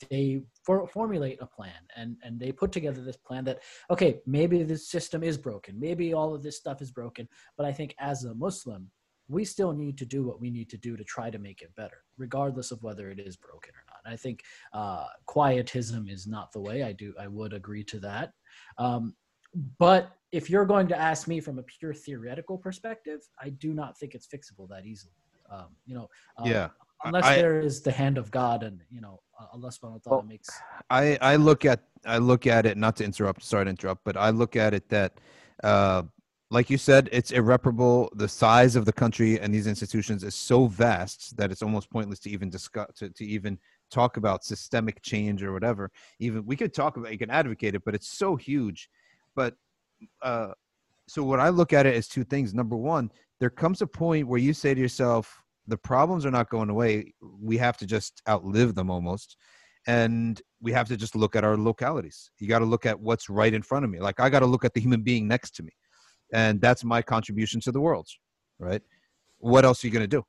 they for, formulate a plan and and they put together this plan that okay maybe this system is broken maybe all of this stuff is broken but i think as a muslim we still need to do what we need to do to try to make it better regardless of whether it is broken or not. I think uh, quietism is not the way. I do i would agree to that. Um, but if you're going to ask me from a pure theoretical perspective i do not think it's fixable that easily. Um, you know uh, Yeah. unless I- there is the hand of god and you know allah subhanahu wa ta'ala makes I, I look at I look at it not to interrupt, sorry to interrupt, but I look at it that, uh, like you said, it's irreparable. The size of the country and these institutions is so vast that it's almost pointless to even discuss to, to even talk about systemic change or whatever. Even we could talk about, you can advocate it, but it's so huge. But uh, so what I look at it as two things. Number one, there comes a point where you say to yourself, the problems are not going away. We have to just outlive them almost and we have to just look at our localities. You got to look at what's right in front of me. Like I got to look at the human being next to me, and that's my contribution to the world, right? What else are you going to do?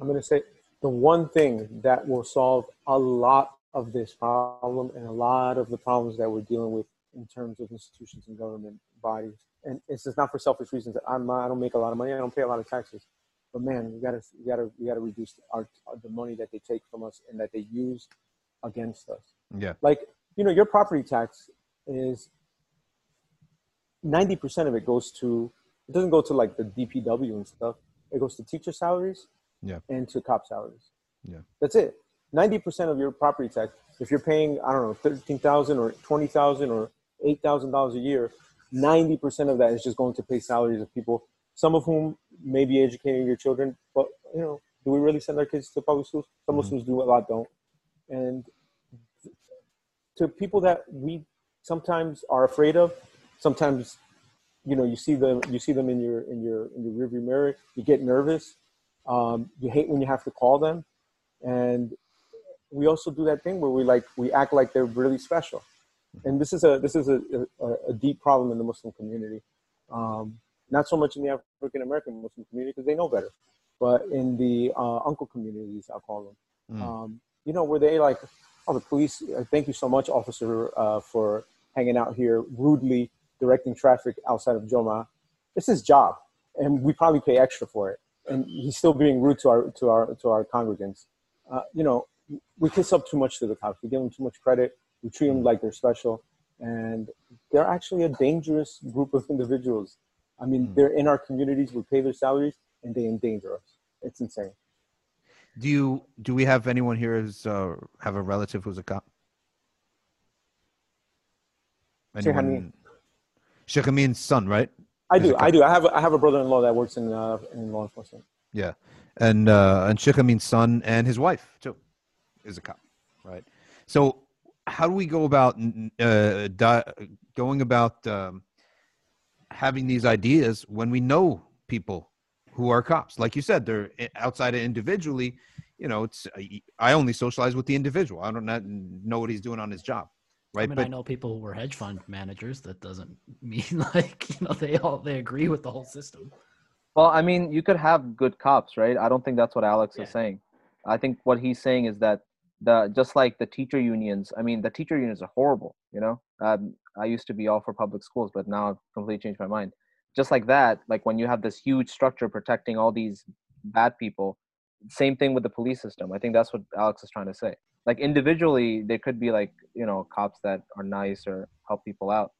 I'm going to say the one thing that will solve a lot of this problem and a lot of the problems that we're dealing with in terms of institutions and government bodies. And it's just not for selfish reasons. I'm not, I don't make a lot of money. I don't pay a lot of taxes. But man, we gotta, we gotta, we gotta reduce our, the money that they take from us and that they use against us. Yeah, Like, you know, your property tax is 90% of it goes to, it doesn't go to like the DPW and stuff. It goes to teacher salaries Yeah. and to cop salaries. Yeah. That's it. 90% of your property tax, if you're paying, I don't know, 13000 or 20000 or $8,000 a year, 90% of that is just going to pay salaries of people, some of whom may be educating your children. But, you know, do we really send our kids to public schools? Some Mhm. Muslims do, a lot don't. And to people that we sometimes are afraid of, sometimes, you know, you see them, you see them in your, in your, in your rearview mirror, you get nervous. Um, you hate when you have to call them. And we also do that thing where we like, we act like they're really special and this is a this is a, a, a deep problem in the Muslim community. Um, not so much in the African American Muslim community because they know better, but in the uh, uncle communities, I'll call them. Mm. Um, you know, where they like, oh, the police. Uh, thank you so much, officer, uh, for hanging out here rudely directing traffic outside of Joma. It's his job, and we probably pay extra for it. And he's still being rude to our to our to our congregants. Uh, you know, we kiss up too much to the cops. We give them too much credit. We treat them like they're special, and they're actually a dangerous group of individuals. I mean, Mm. they're in our communities. We pay their salaries, and they endanger us. It's insane. Do you do we have anyone here who's uh, have a relative who's a cop? Anyone? Sheikh Amin's son, right? I do. I do. I have. a- I have a brother-in-law that works in uh, in law enforcement. Yeah, and uh, and Sheikh Amin's son and his wife too is a cop, right? So how do we go about uh, di- going about um, having these ideas when we know people who are cops? Like you said, they're outside of individually. You know, it's I only socialize with the individual. I don't not know what he's doing on his job, right? I mean, I know people who were hedge fund managers. That doesn't mean like you know they all they agree with the whole system. Well, I mean, you could have good cops, right? I don't think that's what Alex Yeah. is saying. I think what he's saying is that the just like the teacher unions. I mean, the teacher unions are horrible. You know, um, I used to be all for public schools, but now I've completely changed my mind. Just like that, like when you have this huge structure protecting all these bad people, same thing with the police system. I think that's what Alex is trying to say. Like individually, there could be like you know cops that are nice or help people out.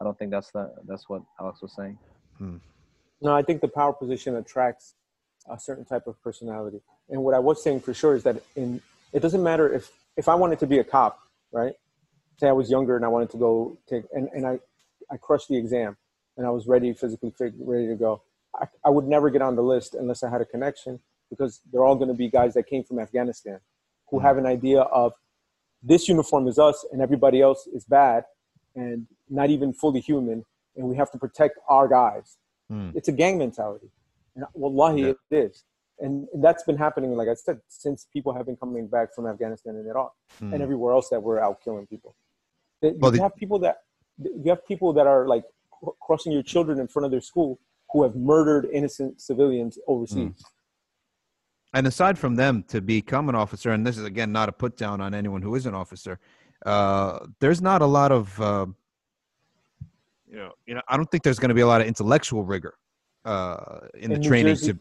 I don't think that's the that's what Alex was saying. Hmm. No, I think the power position attracts a certain type of personality. And what I was saying for sure is that in it doesn't matter if if I wanted to be a cop, right? Say I was younger and I wanted to go take and, and I I crushed the exam and I was ready physically fit, ready to go. I, I would never get on the list unless I had a connection because they're all going to be guys that came from Afghanistan who have an idea of this uniform is us and everybody else is bad and not even fully human and we have to protect our guys Hmm. it's a gang mentality. And wallahi, Yeah. it is. And, and that's been happening, like I said, since people have been coming back from Afghanistan and Iraq Hmm. and everywhere else that we're out killing people. That- Well, you the- have people that you have people that are like crossing your children in front of their school who have murdered innocent civilians overseas. and aside from them to become an officer and this is again not a put down on anyone who is an officer uh, there's not a lot of uh, you know you know i don't think there's going to be a lot of intellectual rigor uh, in the New training Jersey- to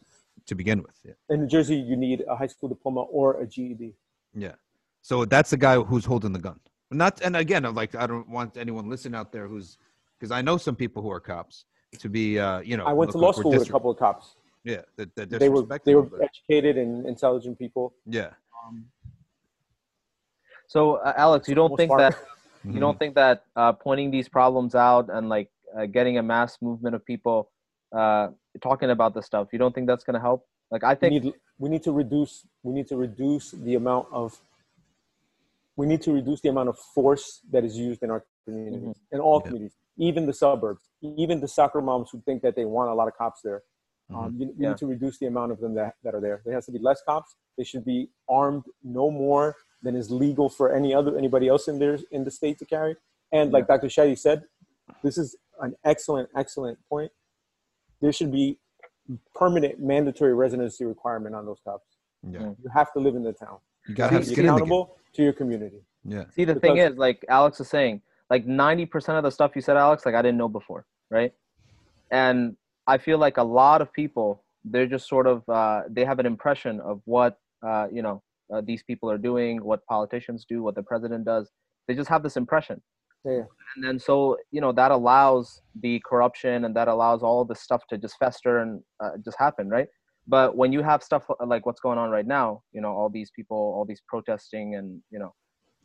to begin with yeah. In New Jersey, you need a high school diploma or a GED. yeah so that's the guy who's holding the gun not and again I'm like i don't want anyone listening out there who's because i know some people who are cops to be uh you know I went to law like we're school with a couple of cops. yeah that, that They were they were but- educated and intelligent people. yeah Um, So, uh, Alex, you don't most think part- that you don't think that uh, pointing these problems out and like uh, getting a mass movement of people uh, talking about this stuff, you don't think that's going to help? Like, I we think need we need to reduce we need to reduce the amount of we need to reduce the amount of force that is used in our communities in all Yeah. communities even the suburbs even the soccer moms who think that they want a lot of cops there um, you, we Yeah. need to reduce the amount of them that, that are there there has to be less cops they should be armed no more than is legal for any other anybody else in there in the state to carry and like dr Shadi said this is an excellent excellent point there should be permanent mandatory residency requirement on those cops. yeah. You have to live in the town. you gotta have Be skin in the game accountable to your community. yeah see the thing is like Alex is saying, like ninety percent of the stuff you said, Alex, like I didn't know before, right? And I feel like a lot of people, they're just sort of uh, they have an impression of what uh, you know uh, these people are doing, what politicians do, what the president does. They just have this impression. Yeah. and then so you know that allows the corruption and that allows all of this stuff to just fester and uh, just happen right but when you have stuff like what's going on right now you know all these people all these protesting and you know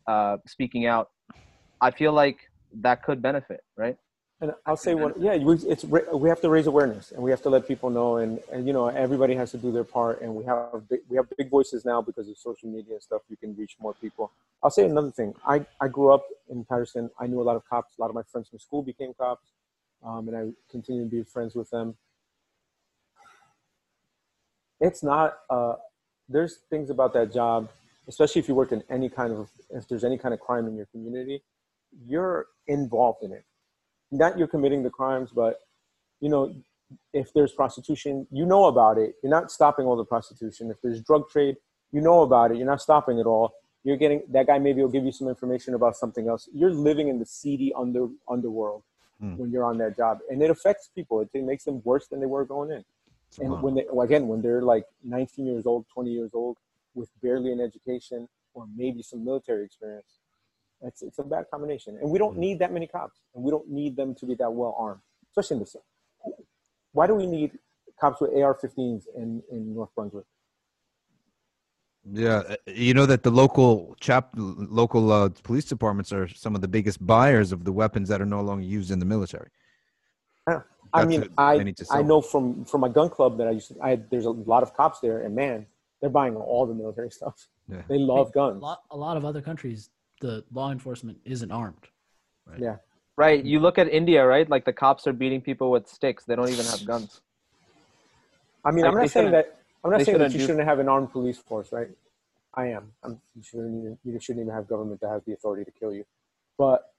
uh, speaking out i feel like that could benefit right And I'll say one, yeah, we, it's we have to raise awareness and we have to let people know, and, and you know everybody has to do their part, and we have big, we have big voices now because of social media and stuff. You can reach more people. I'll say another thing. I, I grew up in Paterson. I knew a lot of cops. A lot of my friends from school became cops, um, and I continue to be friends with them. It's not. Uh, there's things about that job, especially if you work in any kind of if there's any kind of crime in your community, you're involved in it not you're committing the crimes, but you know, if there's prostitution, you know about it. You're not stopping all the prostitution. If there's drug trade, you know about it. You're not stopping it all. You're getting that guy. Maybe will give you some information about something else. You're living in the seedy under underworld Hmm. when you're on that job, and it affects people. It, it makes them worse than they were going in. And Wow. when they again, when they're like 19 years old, 20 years old, with barely an education or maybe some military experience, it's, it's a bad combination. And we don't need that many cops, and we don't need them to be that well armed, especially in the South. Why do we need cops with AR-15s in, in North Brunswick? Yeah, uh, you know that the local chap, local uh, police departments are some of the biggest buyers of the weapons that are no longer used in the military. Yeah. I mean, what I they need to I know from from my gun club that I used to. I there's a lot of cops there, and man, they're buying all the military stuff. Yeah. They love A guns. lot, a lot of other countries, the law enforcement isn't armed. Right? Yeah. Right. You look at India, right? Like the cops are beating people with sticks. They don't even have guns. I mean, Like, I'm not saying that. I'm not saying that you do- shouldn't have an armed police force, right? I am. I'm, you shouldn't even you shouldn't even have government that has the authority to kill you. But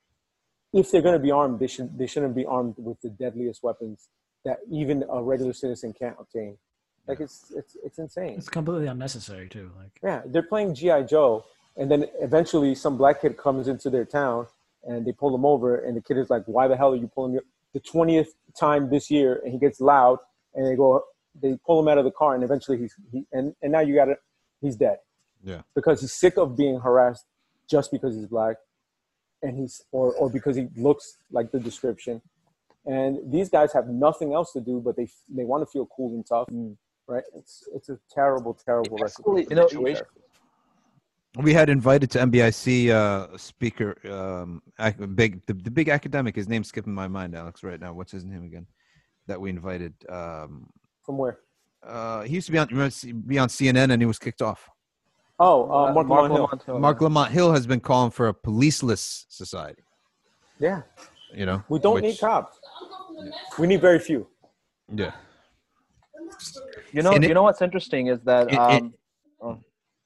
if they're going to be armed, they should they shouldn't be armed with the deadliest weapons that even a regular citizen can't obtain. Like it's it's it's insane. It's completely unnecessary too. Like Yeah, they're playing GI Joe, and then eventually some black kid comes into their town, and they pull him over, and the kid is like, "Why the hell are you pulling me?" The twentieth time this year, and he gets loud, and they go, they pull him out of the car, and eventually he's he, and and now you got it, he's dead. Yeah. because he's sick of being harassed just because he's black, and he's or or because he looks like the description, and these guys have nothing else to do, but they they want to feel cool and tough, right? It's it's a terrible, terrible recipe. Escalate You know- situation. We had invited to MBIC uh, speaker, um, ac- big the, the big academic. His name's skipping my mind, Alex, right now. What's his name again? That we invited. Um, From where? uh, he used to be on remember, be on CNN, and he was kicked off. Oh, uh, Marc, Lamont Hill. Lamont Hill. Marc Lamont Hill has been calling for a policeless society. Yeah, You know, we don't which- need cops. We need very few. Yeah, You know, And it- you know what's interesting is that it- it- um,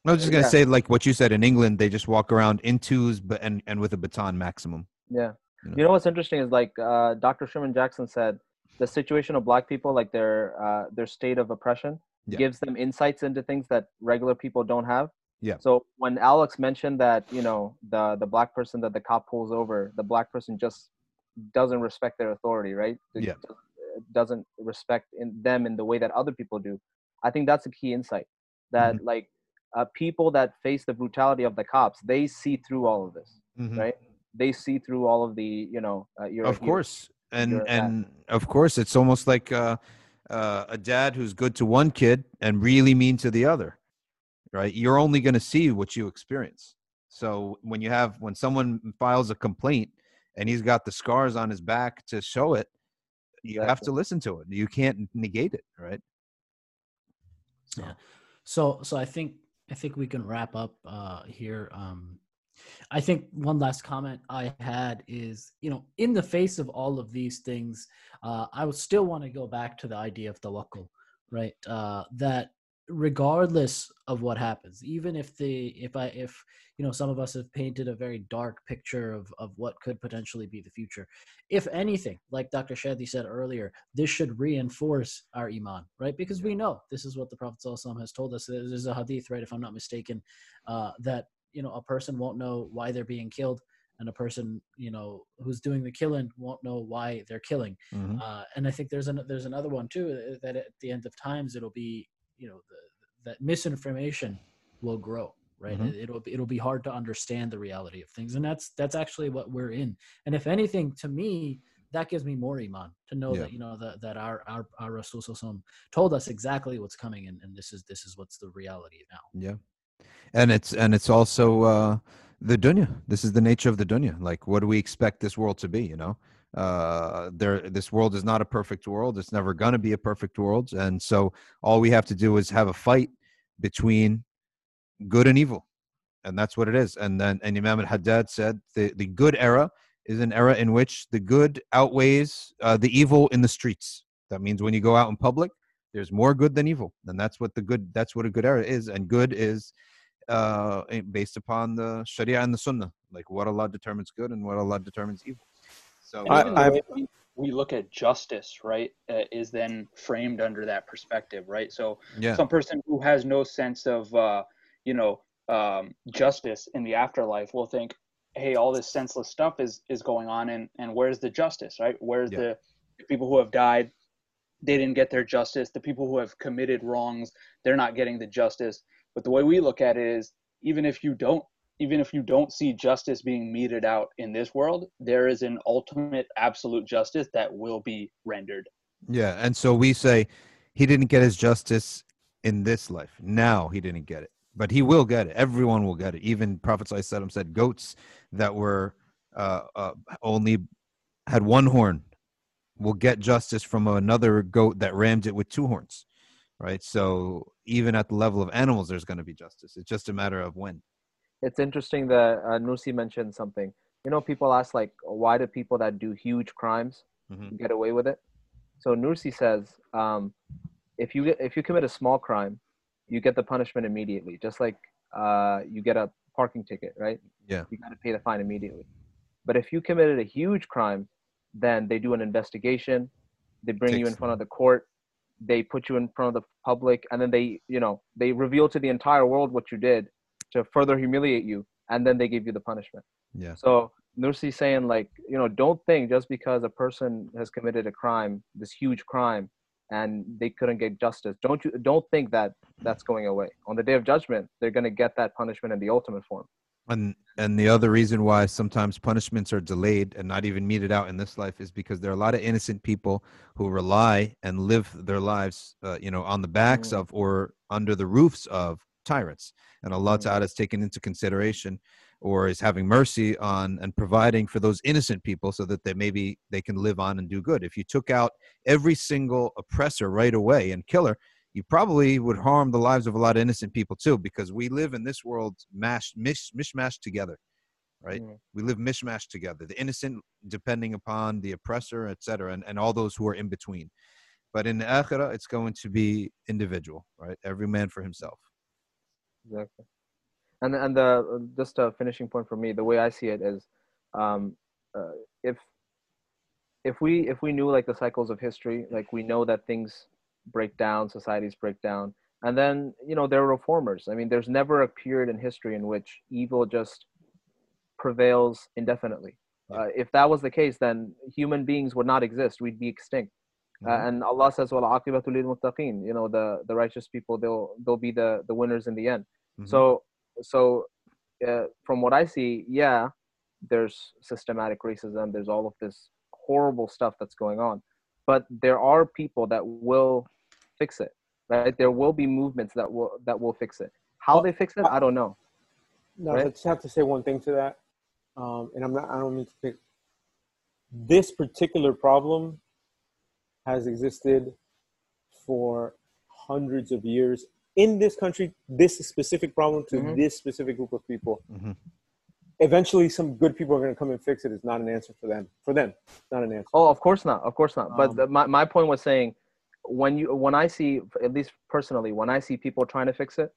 I was just gonna Yeah. say, like what you said in England, they just walk around in twos, but and and with a baton maximum. Yeah. You know? You know what's interesting is like uh, Dr. Sherman Jackson said, the situation of black people, like their uh, their state of oppression, Yeah. gives them insights into things that regular people don't have. Yeah. So when Alex mentioned that, you know, the the black person that the cop pulls over, the black person just doesn't respect their authority, right? It Yeah. does- Doesn't respect in them in the way that other people do. I think that's a key insight. That Mm-hmm. like uh, people that face the brutality of the cops, they see through all of this Mhm. right? They see through all of the, you know, uh, you're of course and you're a and of course it's almost like uh, uh, a dad who's good to one kid and really mean to the other right you're only going to see what you experience so when you have when someone files a complaint and he's got the scars on his back to show it you have to listen to it you can't negate it right so Yeah. So so I think I think we can wrap up uh here. Um I think one last comment I had is, you know, in the face of all of these things, uh, I would still want to go back to the idea of the tawakkul, right? Uh, that regardless of what happens, even if the if I if you know some of us have painted a very dark picture of of what could potentially be the future, if anything, like Dr. Shadi said earlier, this should reinforce our iman, right? Because we know this is what the Prophet ﷺ has told us. There's a hadith, right, if I'm not mistaken, uh, that you know a person won't know why they're being killed, and a person you know who's doing the killing won't know why they're killing. mhm. Uh, and I think there's an, there's another one too that at the end of times it'll be you know the, that misinformation will grow right Mhm. It- it'll be, it'll be hard to understand the reality of things and that's that's actually what we're in and if anything to me that gives me more iman to know Yeah. that you know that, that our our our Rasul told us exactly what's coming and, and this is this is what's the reality now Yeah, and it's and it's also uh, the dunya. This is the nature of the dunya. Like, what do we expect this world to be? You know, uh, there. This world is not a perfect world. It's never going to be a perfect world, and so all we have to do is have a fight between good and evil, and that's what it is. And then, and Imam al-Haddad said the the good era is an era in which the good outweighs uh, the evil in the streets. That means when you go out in public, there's more good than evil, and that's what the good. That's what a good era is, and good is uh, based upon the Sharia and the Sunnah, like what Allah determines good and what Allah determines evil. So I- even the way we, we look at justice, right, uh, is then framed under that perspective, right? So yeah, some person who has no sense of, uh, you know, um, justice in the afterlife will think, hey, all this senseless stuff is is going on, and and where's the justice, right? Where's Yeah. the, the people who have died? They didn't get their justice. The people who have committed wrongs, they're not getting the justice. But the way we look at it is, even if you don't even if you don't see justice being meted out in this world, there is an ultimate absolute justice that will be rendered. yeah, and so we say he didn't get his justice in this life. Now he didn't get it. but he will get it. Everyone will get it. Even Prophet Sallallahu said goats that were uh, uh, only had one horn will get justice from another goat that rammed it with two horns, right? So even at the level of animals, there's going to be justice. It's just a matter of when. It's interesting that uh, Nursi mentioned something. You know, people ask like, why do people that do huge crimes Mhm. get away with it? So Nursi says, um, if you if you commit a small crime, you get the punishment immediately, just like uh, you get a parking ticket, right? Yeah. You got to pay the fine immediately. But if you committed a huge crime, then they do an investigation, they bring you in front of the court, they put you in front of the public, and then they, you know, they reveal to the entire world what you did to further humiliate you, and then they give you the punishment. Yeah. So Nursi's saying like, you know, don't think just because a person has committed a crime, this huge crime, and they couldn't get justice. Don't you don't think that that's going away. On the day of judgment, they're gonna get that punishment in the ultimate form. And and the other reason why sometimes punishments are delayed and not even meted out in this life is because there are a lot of innocent people who rely and live their lives, uh, you know, on the backs Mm. of or under the roofs of tyrants. And Allah. Ta'ala has taken into consideration or is having mercy on and providing for those innocent people so that they maybe they can live on and do good. If you took out every single oppressor right away and killer, you probably would harm the lives of a lot of innocent people too, because we live in this world mashed, mish, mishmashed together, right? Mm. We live mishmashed together. The innocent depending upon the oppressor, etc., and, and all those who are in between. But in the akhirah, it's going to be individual, right? Every man for himself. Exactly. And and the just a finishing point for me, the way I see it is, um, uh, if if we if we knew like the cycles of history, like we know that things break down, societies break down, and then you know there are reformers. I mean, there's never a period in history in which evil just prevails indefinitely. Uh, if that was the case, then human beings would not exist. We'd be extinct. Uh, Mhm. and Allah says, "Well, akibatu lil muttaqin." You know, the the righteous people, they'll they'll be the the winners in the end. Mhm. So so uh, from what I see, yeah, there's systematic racism. There's all of this horrible stuff that's going on, but there are people that will fix it. Right? There will be movements that will that will fix it. How Well, they fix it, I don't know. No, Right? I just have to say one thing to that, um, and I'm not. I don't mean to pick. This particular problem has existed for hundreds of years in this country. This specific problem to Mhm. this specific group of people. Mhm. Eventually, some good people are going to come and fix it. It's not an answer for them. For them, not an answer. Oh, of course not. Of course not. But Um, the, my my point was saying, when you when I see at least personally when I see people trying to fix it,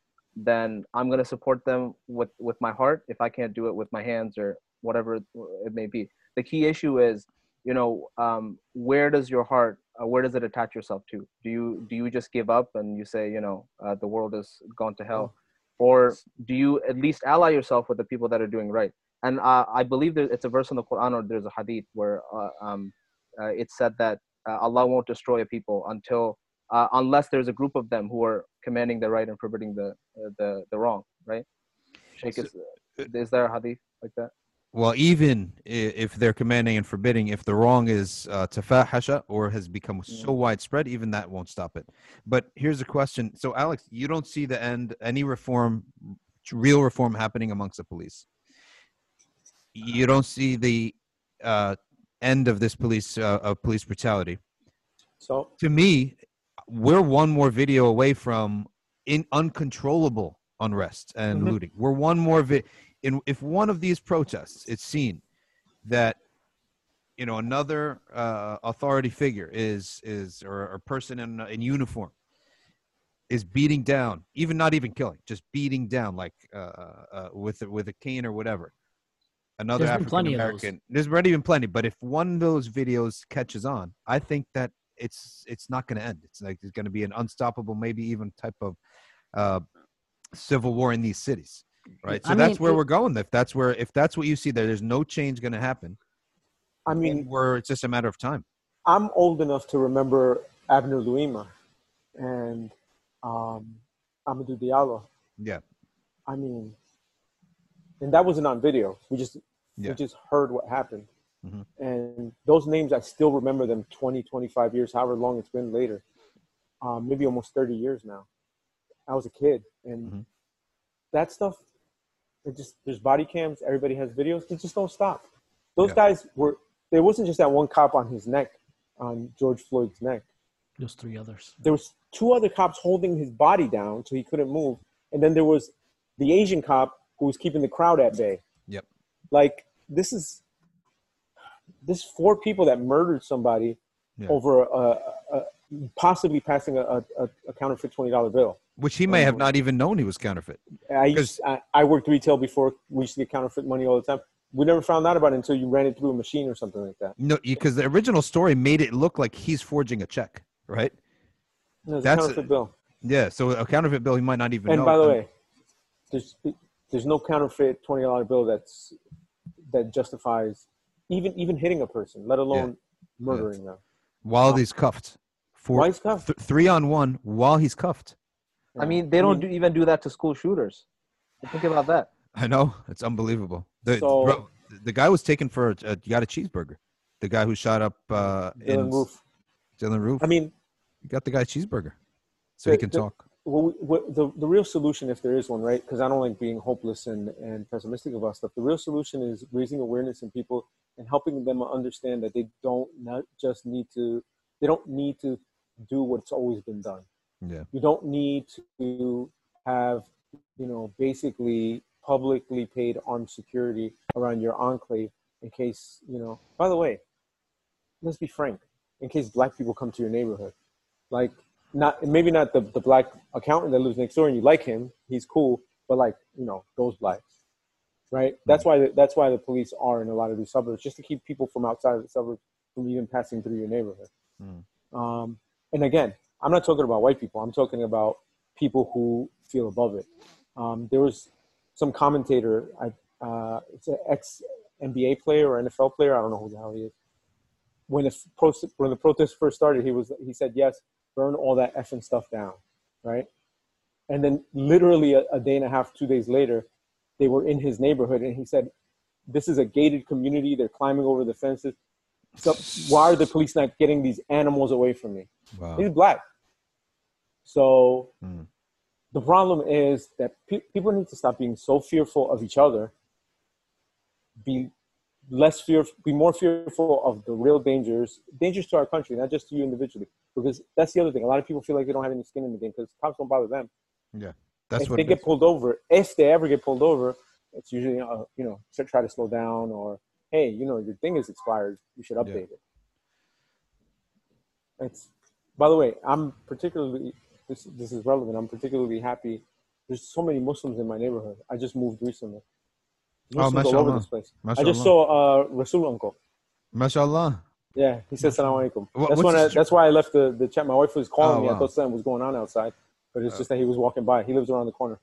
then I'm gonna support them with with my heart. If I can't do it with my hands or whatever it, it may be, the key issue is, you know, um, where does your heart, uh, where does it attach yourself to? Do you do you just give up and you say, you know, uh, the world has gone to hell, or do you at least ally yourself with the people that are doing right? And uh, I believe that it's a verse in the Quran or there's a hadith where uh, um, uh, it said that uh, Allah won't destroy a people until uh, unless there's a group of them who are commanding the right and forbidding the uh, the the wrong. Right? Sheikh, is, is there a hadith like that? Well, even if they're commanding and forbidding, if the wrong is uh, tafahasha or has become so widespread, even that won't stop it. But here's a question: So, Alex, you don't see the end, any reform, real reform happening amongst the police. You don't see the uh, end of this police uh, of police brutality. So To me, we're one more video away from in uncontrollable unrest and Mhm. looting. We're one more vi- in if one of these protests it's seen that you know another uh, authority figure is is or a person in in uniform is beating down, even not even killing, just beating down like uh, uh, with a- with a cane or whatever. Another African plenty of those. American. There's already been plenty, but if one of those videos catches on, I think that it's it's not going to end. It's like there's going to be an unstoppable, maybe even type of uh, civil war in these cities, right? So I that's mean, where it- we're going. If that's where if that's what you see there, there's no change going to happen. I I mean, mean, we're it's just a matter of time. I'm old enough to remember Abner Louima and um, Amadou Diallo. Yeah, I mean, and that wasn't on video. We just Yeah. we just heard what happened. Mhm. And those names, I still remember them 20, 25 years, however long it's been later. Um, maybe almost 30 years now. I was a kid. And Mhm. that stuff. It just there's body cams. Everybody has videos. They just don't stop. Those Yeah. guys were. There wasn't just that one cop on his neck, on George Floyd's neck. There's three others. There was two other cops holding his body down so he couldn't move, and then there was the Asian cop who was keeping the crowd at bay. Yep. Like this is this four people that murdered somebody Yeah. over a, a, a possibly passing a, a, a counterfeit twenty dollar bill. Which he may um, have not even known he was counterfeit. I, used, I I worked retail before. We used to get counterfeit money all the time. We never found out about it until you ran it through a machine or something like that. No, because the original story made it look like he's forging a check, right? No, it's That's- a counterfeit bill. Yeah, so a counterfeit bill he might not even And know. by the way, there's there's no counterfeit twenty dollar bill that's that justifies even even hitting a person, let alone murdering them. while he's cuffed, four, Why is cuffed? th- three on one while he's cuffed. I mean, they don't do, even do that to school shooters. Think about that. I know it's unbelievable. The So- bro, the guy was taken for a, a got a cheeseburger. The guy who shot up uh, in Dylann Roof. Dylann Roof. I mean, you got the guy a cheeseburger, so he can the- talk. Well, we- the, the real solution, if there is one, right? Because I don't like being hopeless and, and pessimistic about stuff. The real solution is raising awareness in people and helping them understand that they don't not just need to, they don't need to do what's always been done. Yeah, You don't need to have, you know, basically publicly paid armed security around your enclave in case, you know, by the way, let's be frank, in case black people come to your neighborhood. Like, not maybe not the, the black accountant that lives next door and you like him, he's cool, but like, you know, those blacks. Right? That's why the, that's why the police are in a lot of these suburbs, just to keep people from outside of the suburbs from even passing through your neighborhood. Mm. Um, and again, I'm not talking about white people. I'm talking about people who feel above it. Um, there was some commentator, I, uh, it's an ex NBA player or NFL player. I don't know who the hell he is. When the pro- when the protest first started, he was he said yes, burn all that effing stuff down, right? And then literally a, a day and a half, two days later, they were in his neighborhood, and he said, "This is a gated community. They're climbing over the fences. So why are the police not getting these animals away from me?" wow. He's black. So Mm. the problem is that pe- people need to stop being so fearful of each other. Be less fear, be more fearful of the real dangers, dangers to our country, not just to you individually. Because that's the other thing. A lot of people feel like they don't have any skin in the game because cops don't bother them. Yeah, that's if what they get pulled over, if they ever get pulled over, it's usually uh, you know try to slow down or hey, you know your thing is expired, you should update it. It's by the way, I'm particularly this this is relevant. I'm particularly happy. There's so many Muslims in my neighborhood. I just moved recently. Oh, all over mashallah. this place. I just saw uh, Rasul uncle. Mashallah. Yeah, he said salam alaikum. That's when I, that's why I left the, the chat. My wife was calling Oh, me. I thought something was going on outside, but it's just that he was walking by. He lives around the corner.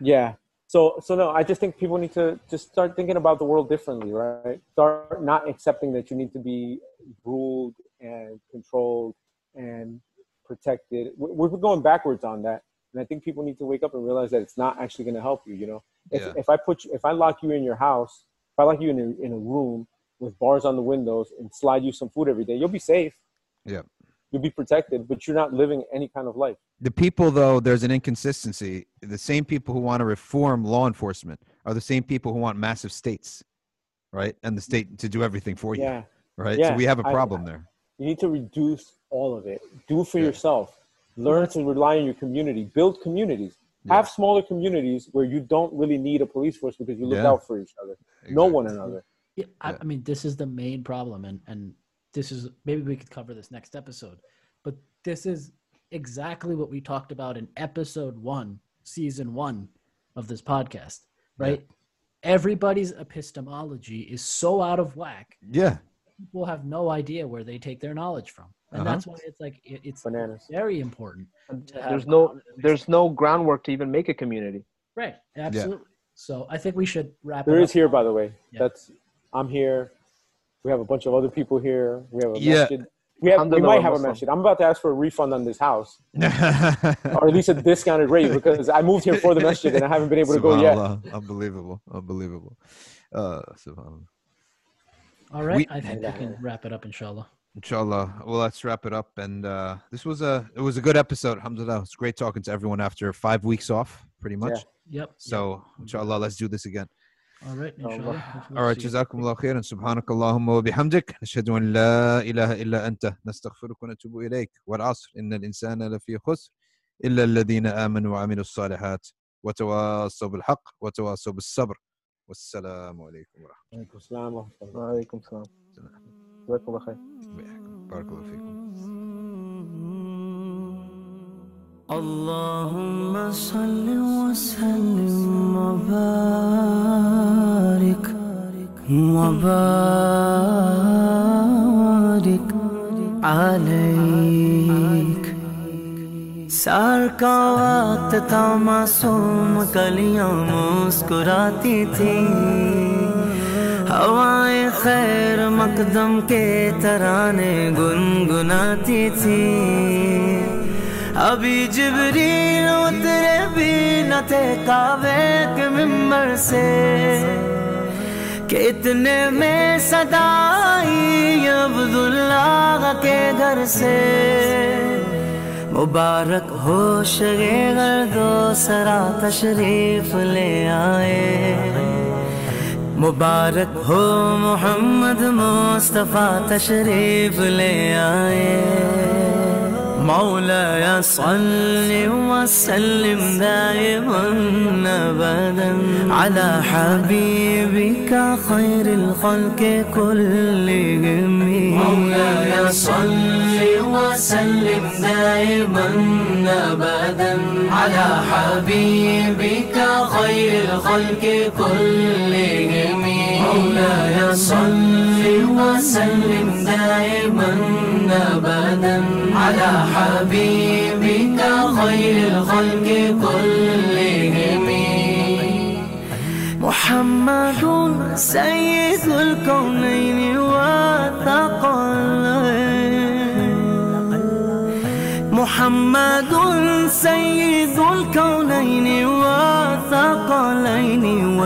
Yeah. So so no, I just think people need to just start thinking about the world differently, right? Start not accepting that you need to be ruled and controlled and protected. We- We're going backwards on that, and I think people need to wake up and realize that it's not actually going to help you. You know, if Yeah. if I put you, if I lock you in your house, if I lock you in a, in a room with bars on the windows and slide you some food every day, you'll be safe. Yeah. You'll be protected, but you're not living any kind of life. The people, though, there's an inconsistency. The same people who want to reform law enforcement are the same people who want massive states, right? And the state to do everything for you, Yeah. right? Yeah, so we have a problem there. You need to reduce all of it. Do it for Yeah. yourself. Learn to rely on your community. Build communities. Yeah. Have smaller communities where you don't really need a police force because you look Yeah. out for each other. Know one another. Yeah, I, Yeah. I mean, this is the main problem, and and this is maybe we could cover this next episode, but this is exactly what we talked about in episode one, season one of this podcast, right? Everybody's epistemology is so out of whack. Yeah, People have no idea where they take their knowledge from, and Uh-huh. that's why it's like it, it's Bananas. very important. And to have There's no there's no groundwork to even make a community. Right, absolutely. So I think we should wrap. There it is up. here, by the way. Yeah. That's I'm here. We have a bunch of other people here. We have a Yeah. masjid. We, have, we might have a Muslim. masjid. I'm about to ask for a refund on this house, or at least a discounted rate because I moved here for the masjid and I haven't been able to go yet. Subhanallah. Unbelievable, unbelievable. Uh, subhanallah. All right, We- I think we can wrap it up, inshallah. Inshallah. Well, let's wrap it up. And uh, this was a it was a good episode. Alhamdulillah. It's great talking to everyone after five weeks off, pretty much. Yeah. Yep. So, inshallah, let's do this again. All right. جزاكم الله خيرا. سبحانك اللهم وبحمدك. نشهد أن لا إله إلا أنت. نستغفرك ونتوب إليك. والعصر. إن الإنسان لفي خسر إلا الذين آمنوا وعملوا الصالحات وتواصوا بالحق وتواصوا بالصبر. والسلام عليكم ورحمة Alaikum assalam wa rahmatullah. وعليكم السلام. جزاك الله خير. الله بارك الله فيكم. اللهم صل وسلم وبارك وبارك عليك. سار کا وقت تھا معصوم، کلیاں مسکراتی تھی۔ ہوائیں خیر مقدم کے ترانے گنگناتی تھی۔ ابھی جبریل اترے بینت کعبے کے ممبر سے کہ اتنے میں صدا آئی عبداللہ کے گھر سے مبارک ہو شگے گھر دو سرا تشریف لے آئے مبارک ہو محمد مصطفیٰ تشریف لے آئے مولاي صل وسلم دائما ابدا. على حبيبك خير الخلق كلهم. مولاي صل وسلم دائما ابدا. على حبيبك خير الخلق كلهم. مولاي صل وسلم دائما ابدا على حبيبك خير الخلق كلهم. محمد سيد الكونين والثقلين محمد سيد الكونين والثقلين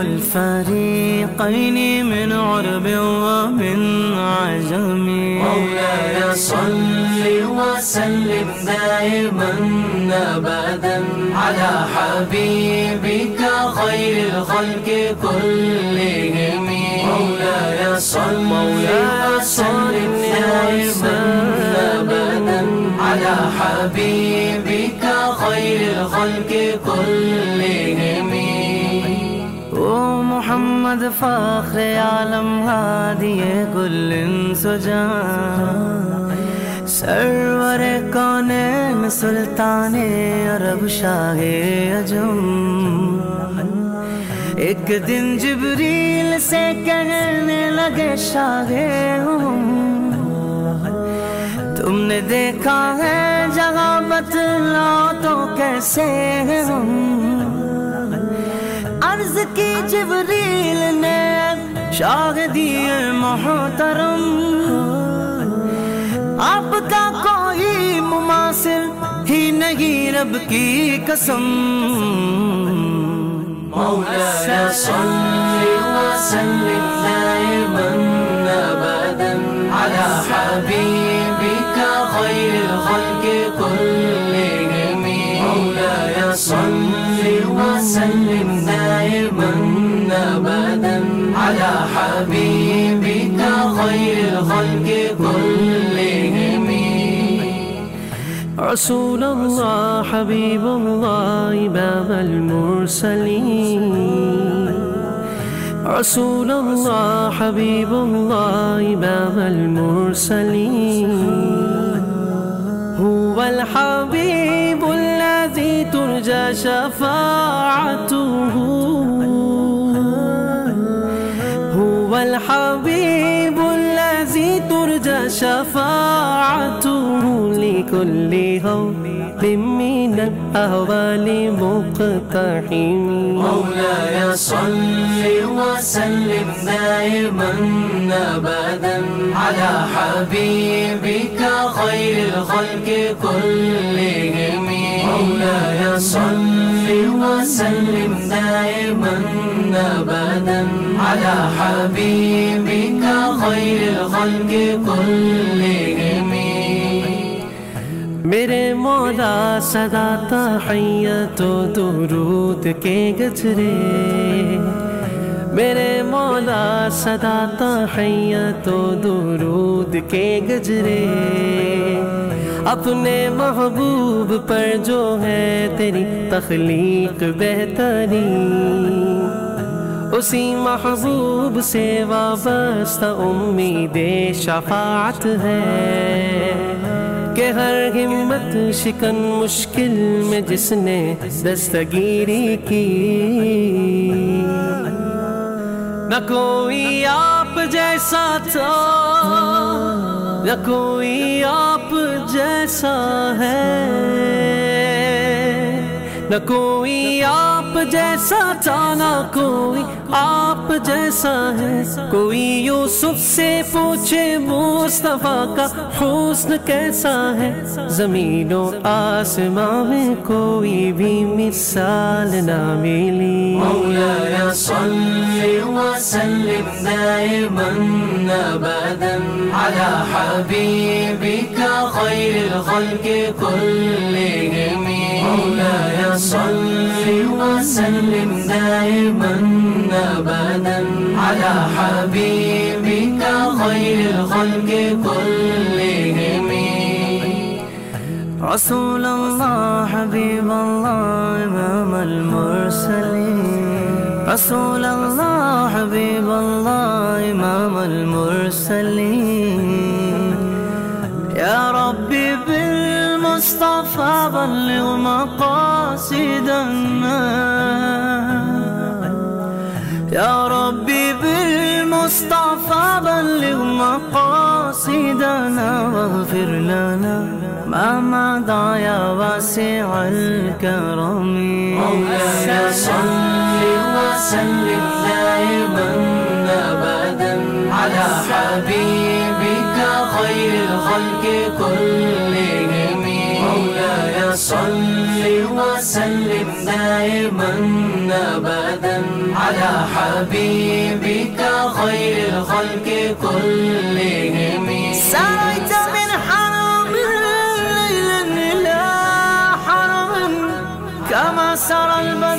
والفريقين من عرب ومن عجم. مولاي صل وسلم دائما ابدا. على حبيبك خير الخلق كلهم. مولاي صل وسلم دائما ابدا. على حبيبك خير الخلق كلهم. محمد فخر عالم هادي كل سجان۔ سرور کونین سلطان عرب شاہ اجم۔ ایک دن جبریل سے کہنے لگے شاہ ہم۔ تم نے دیکھا ہے جگہ بتلاؤ تو کیسے ہیں ہم۔ عرض کی جبریل نے شاہ دیے محترم. آپ کا کوئی مماثل ہی نہیں رب کی قسم. مولاي صل وسلم دائما ابدا على حبيبك خير الخلق كلهم مولاي صل وسلم دائما ابدا على حبيبك خير الخلق كلهم. رسول الله حبيب الله إمام المرسلين. رسول الله حبيب الله إمام المرسلين. هو الحبيب الذي ترجى شفاعته. الحبيب الذي ترجى شفاعته لكل هول من الأهوال مقتحم مولاي صل وسلم دائما أبدا على حبيبك خير الخلق كلهم. مولاي صل وسلم دائما أبدا على حبيبك خير الخلق كلهم میرے مولا صدا تحیت و درود کے گجرے۔ میرے مولا صدا تحیہ تو درود کے گجرے۔ اپنے محبوب پر جو ہے تیری تخلیق بہتری۔ اسی محبوب سے وابستہ امید شفاعت ہے کہ ہر ہمت شکن مشکل میں جس نے دستگیری کی۔ نہ کوئی آپ جیسا تھا نہ کوئی آپ جیسا ہے۔ نہ کوئی آپ جیسا چانا کوئی آپ جیسا ہے۔ کوئی یوسف سے پوچھے، مصطفیٰ کا حسن کیسا ہے؟ زمین و آسمان میں کوئی بھی مثال نہ ملی۔ مولانا صلی وسلم دائما ابدا۔ على حبيبك خير الخلق كلهم مولاي صل وسلم دائما أبدا على حبيبك خير الخلق كلهم. رسول الله حبيب الله إمام المرسلين. رسول الله حبيب الله إمام المرسلين. يا رب بالمصطفى بلغ مقاصدنا يا ربي بالمصطفى بلغ مقاصدنا واغفر لنا ما مضى يا واسع الكرم. مولاي صل وسلم دائما ابدا. على حبيبك خير الخلق كلهم. صل وسلم دائما أبدا على حبيبك خير الخلق كلهم. سريت من حرم ليلا إلى حرم كما سرى البدر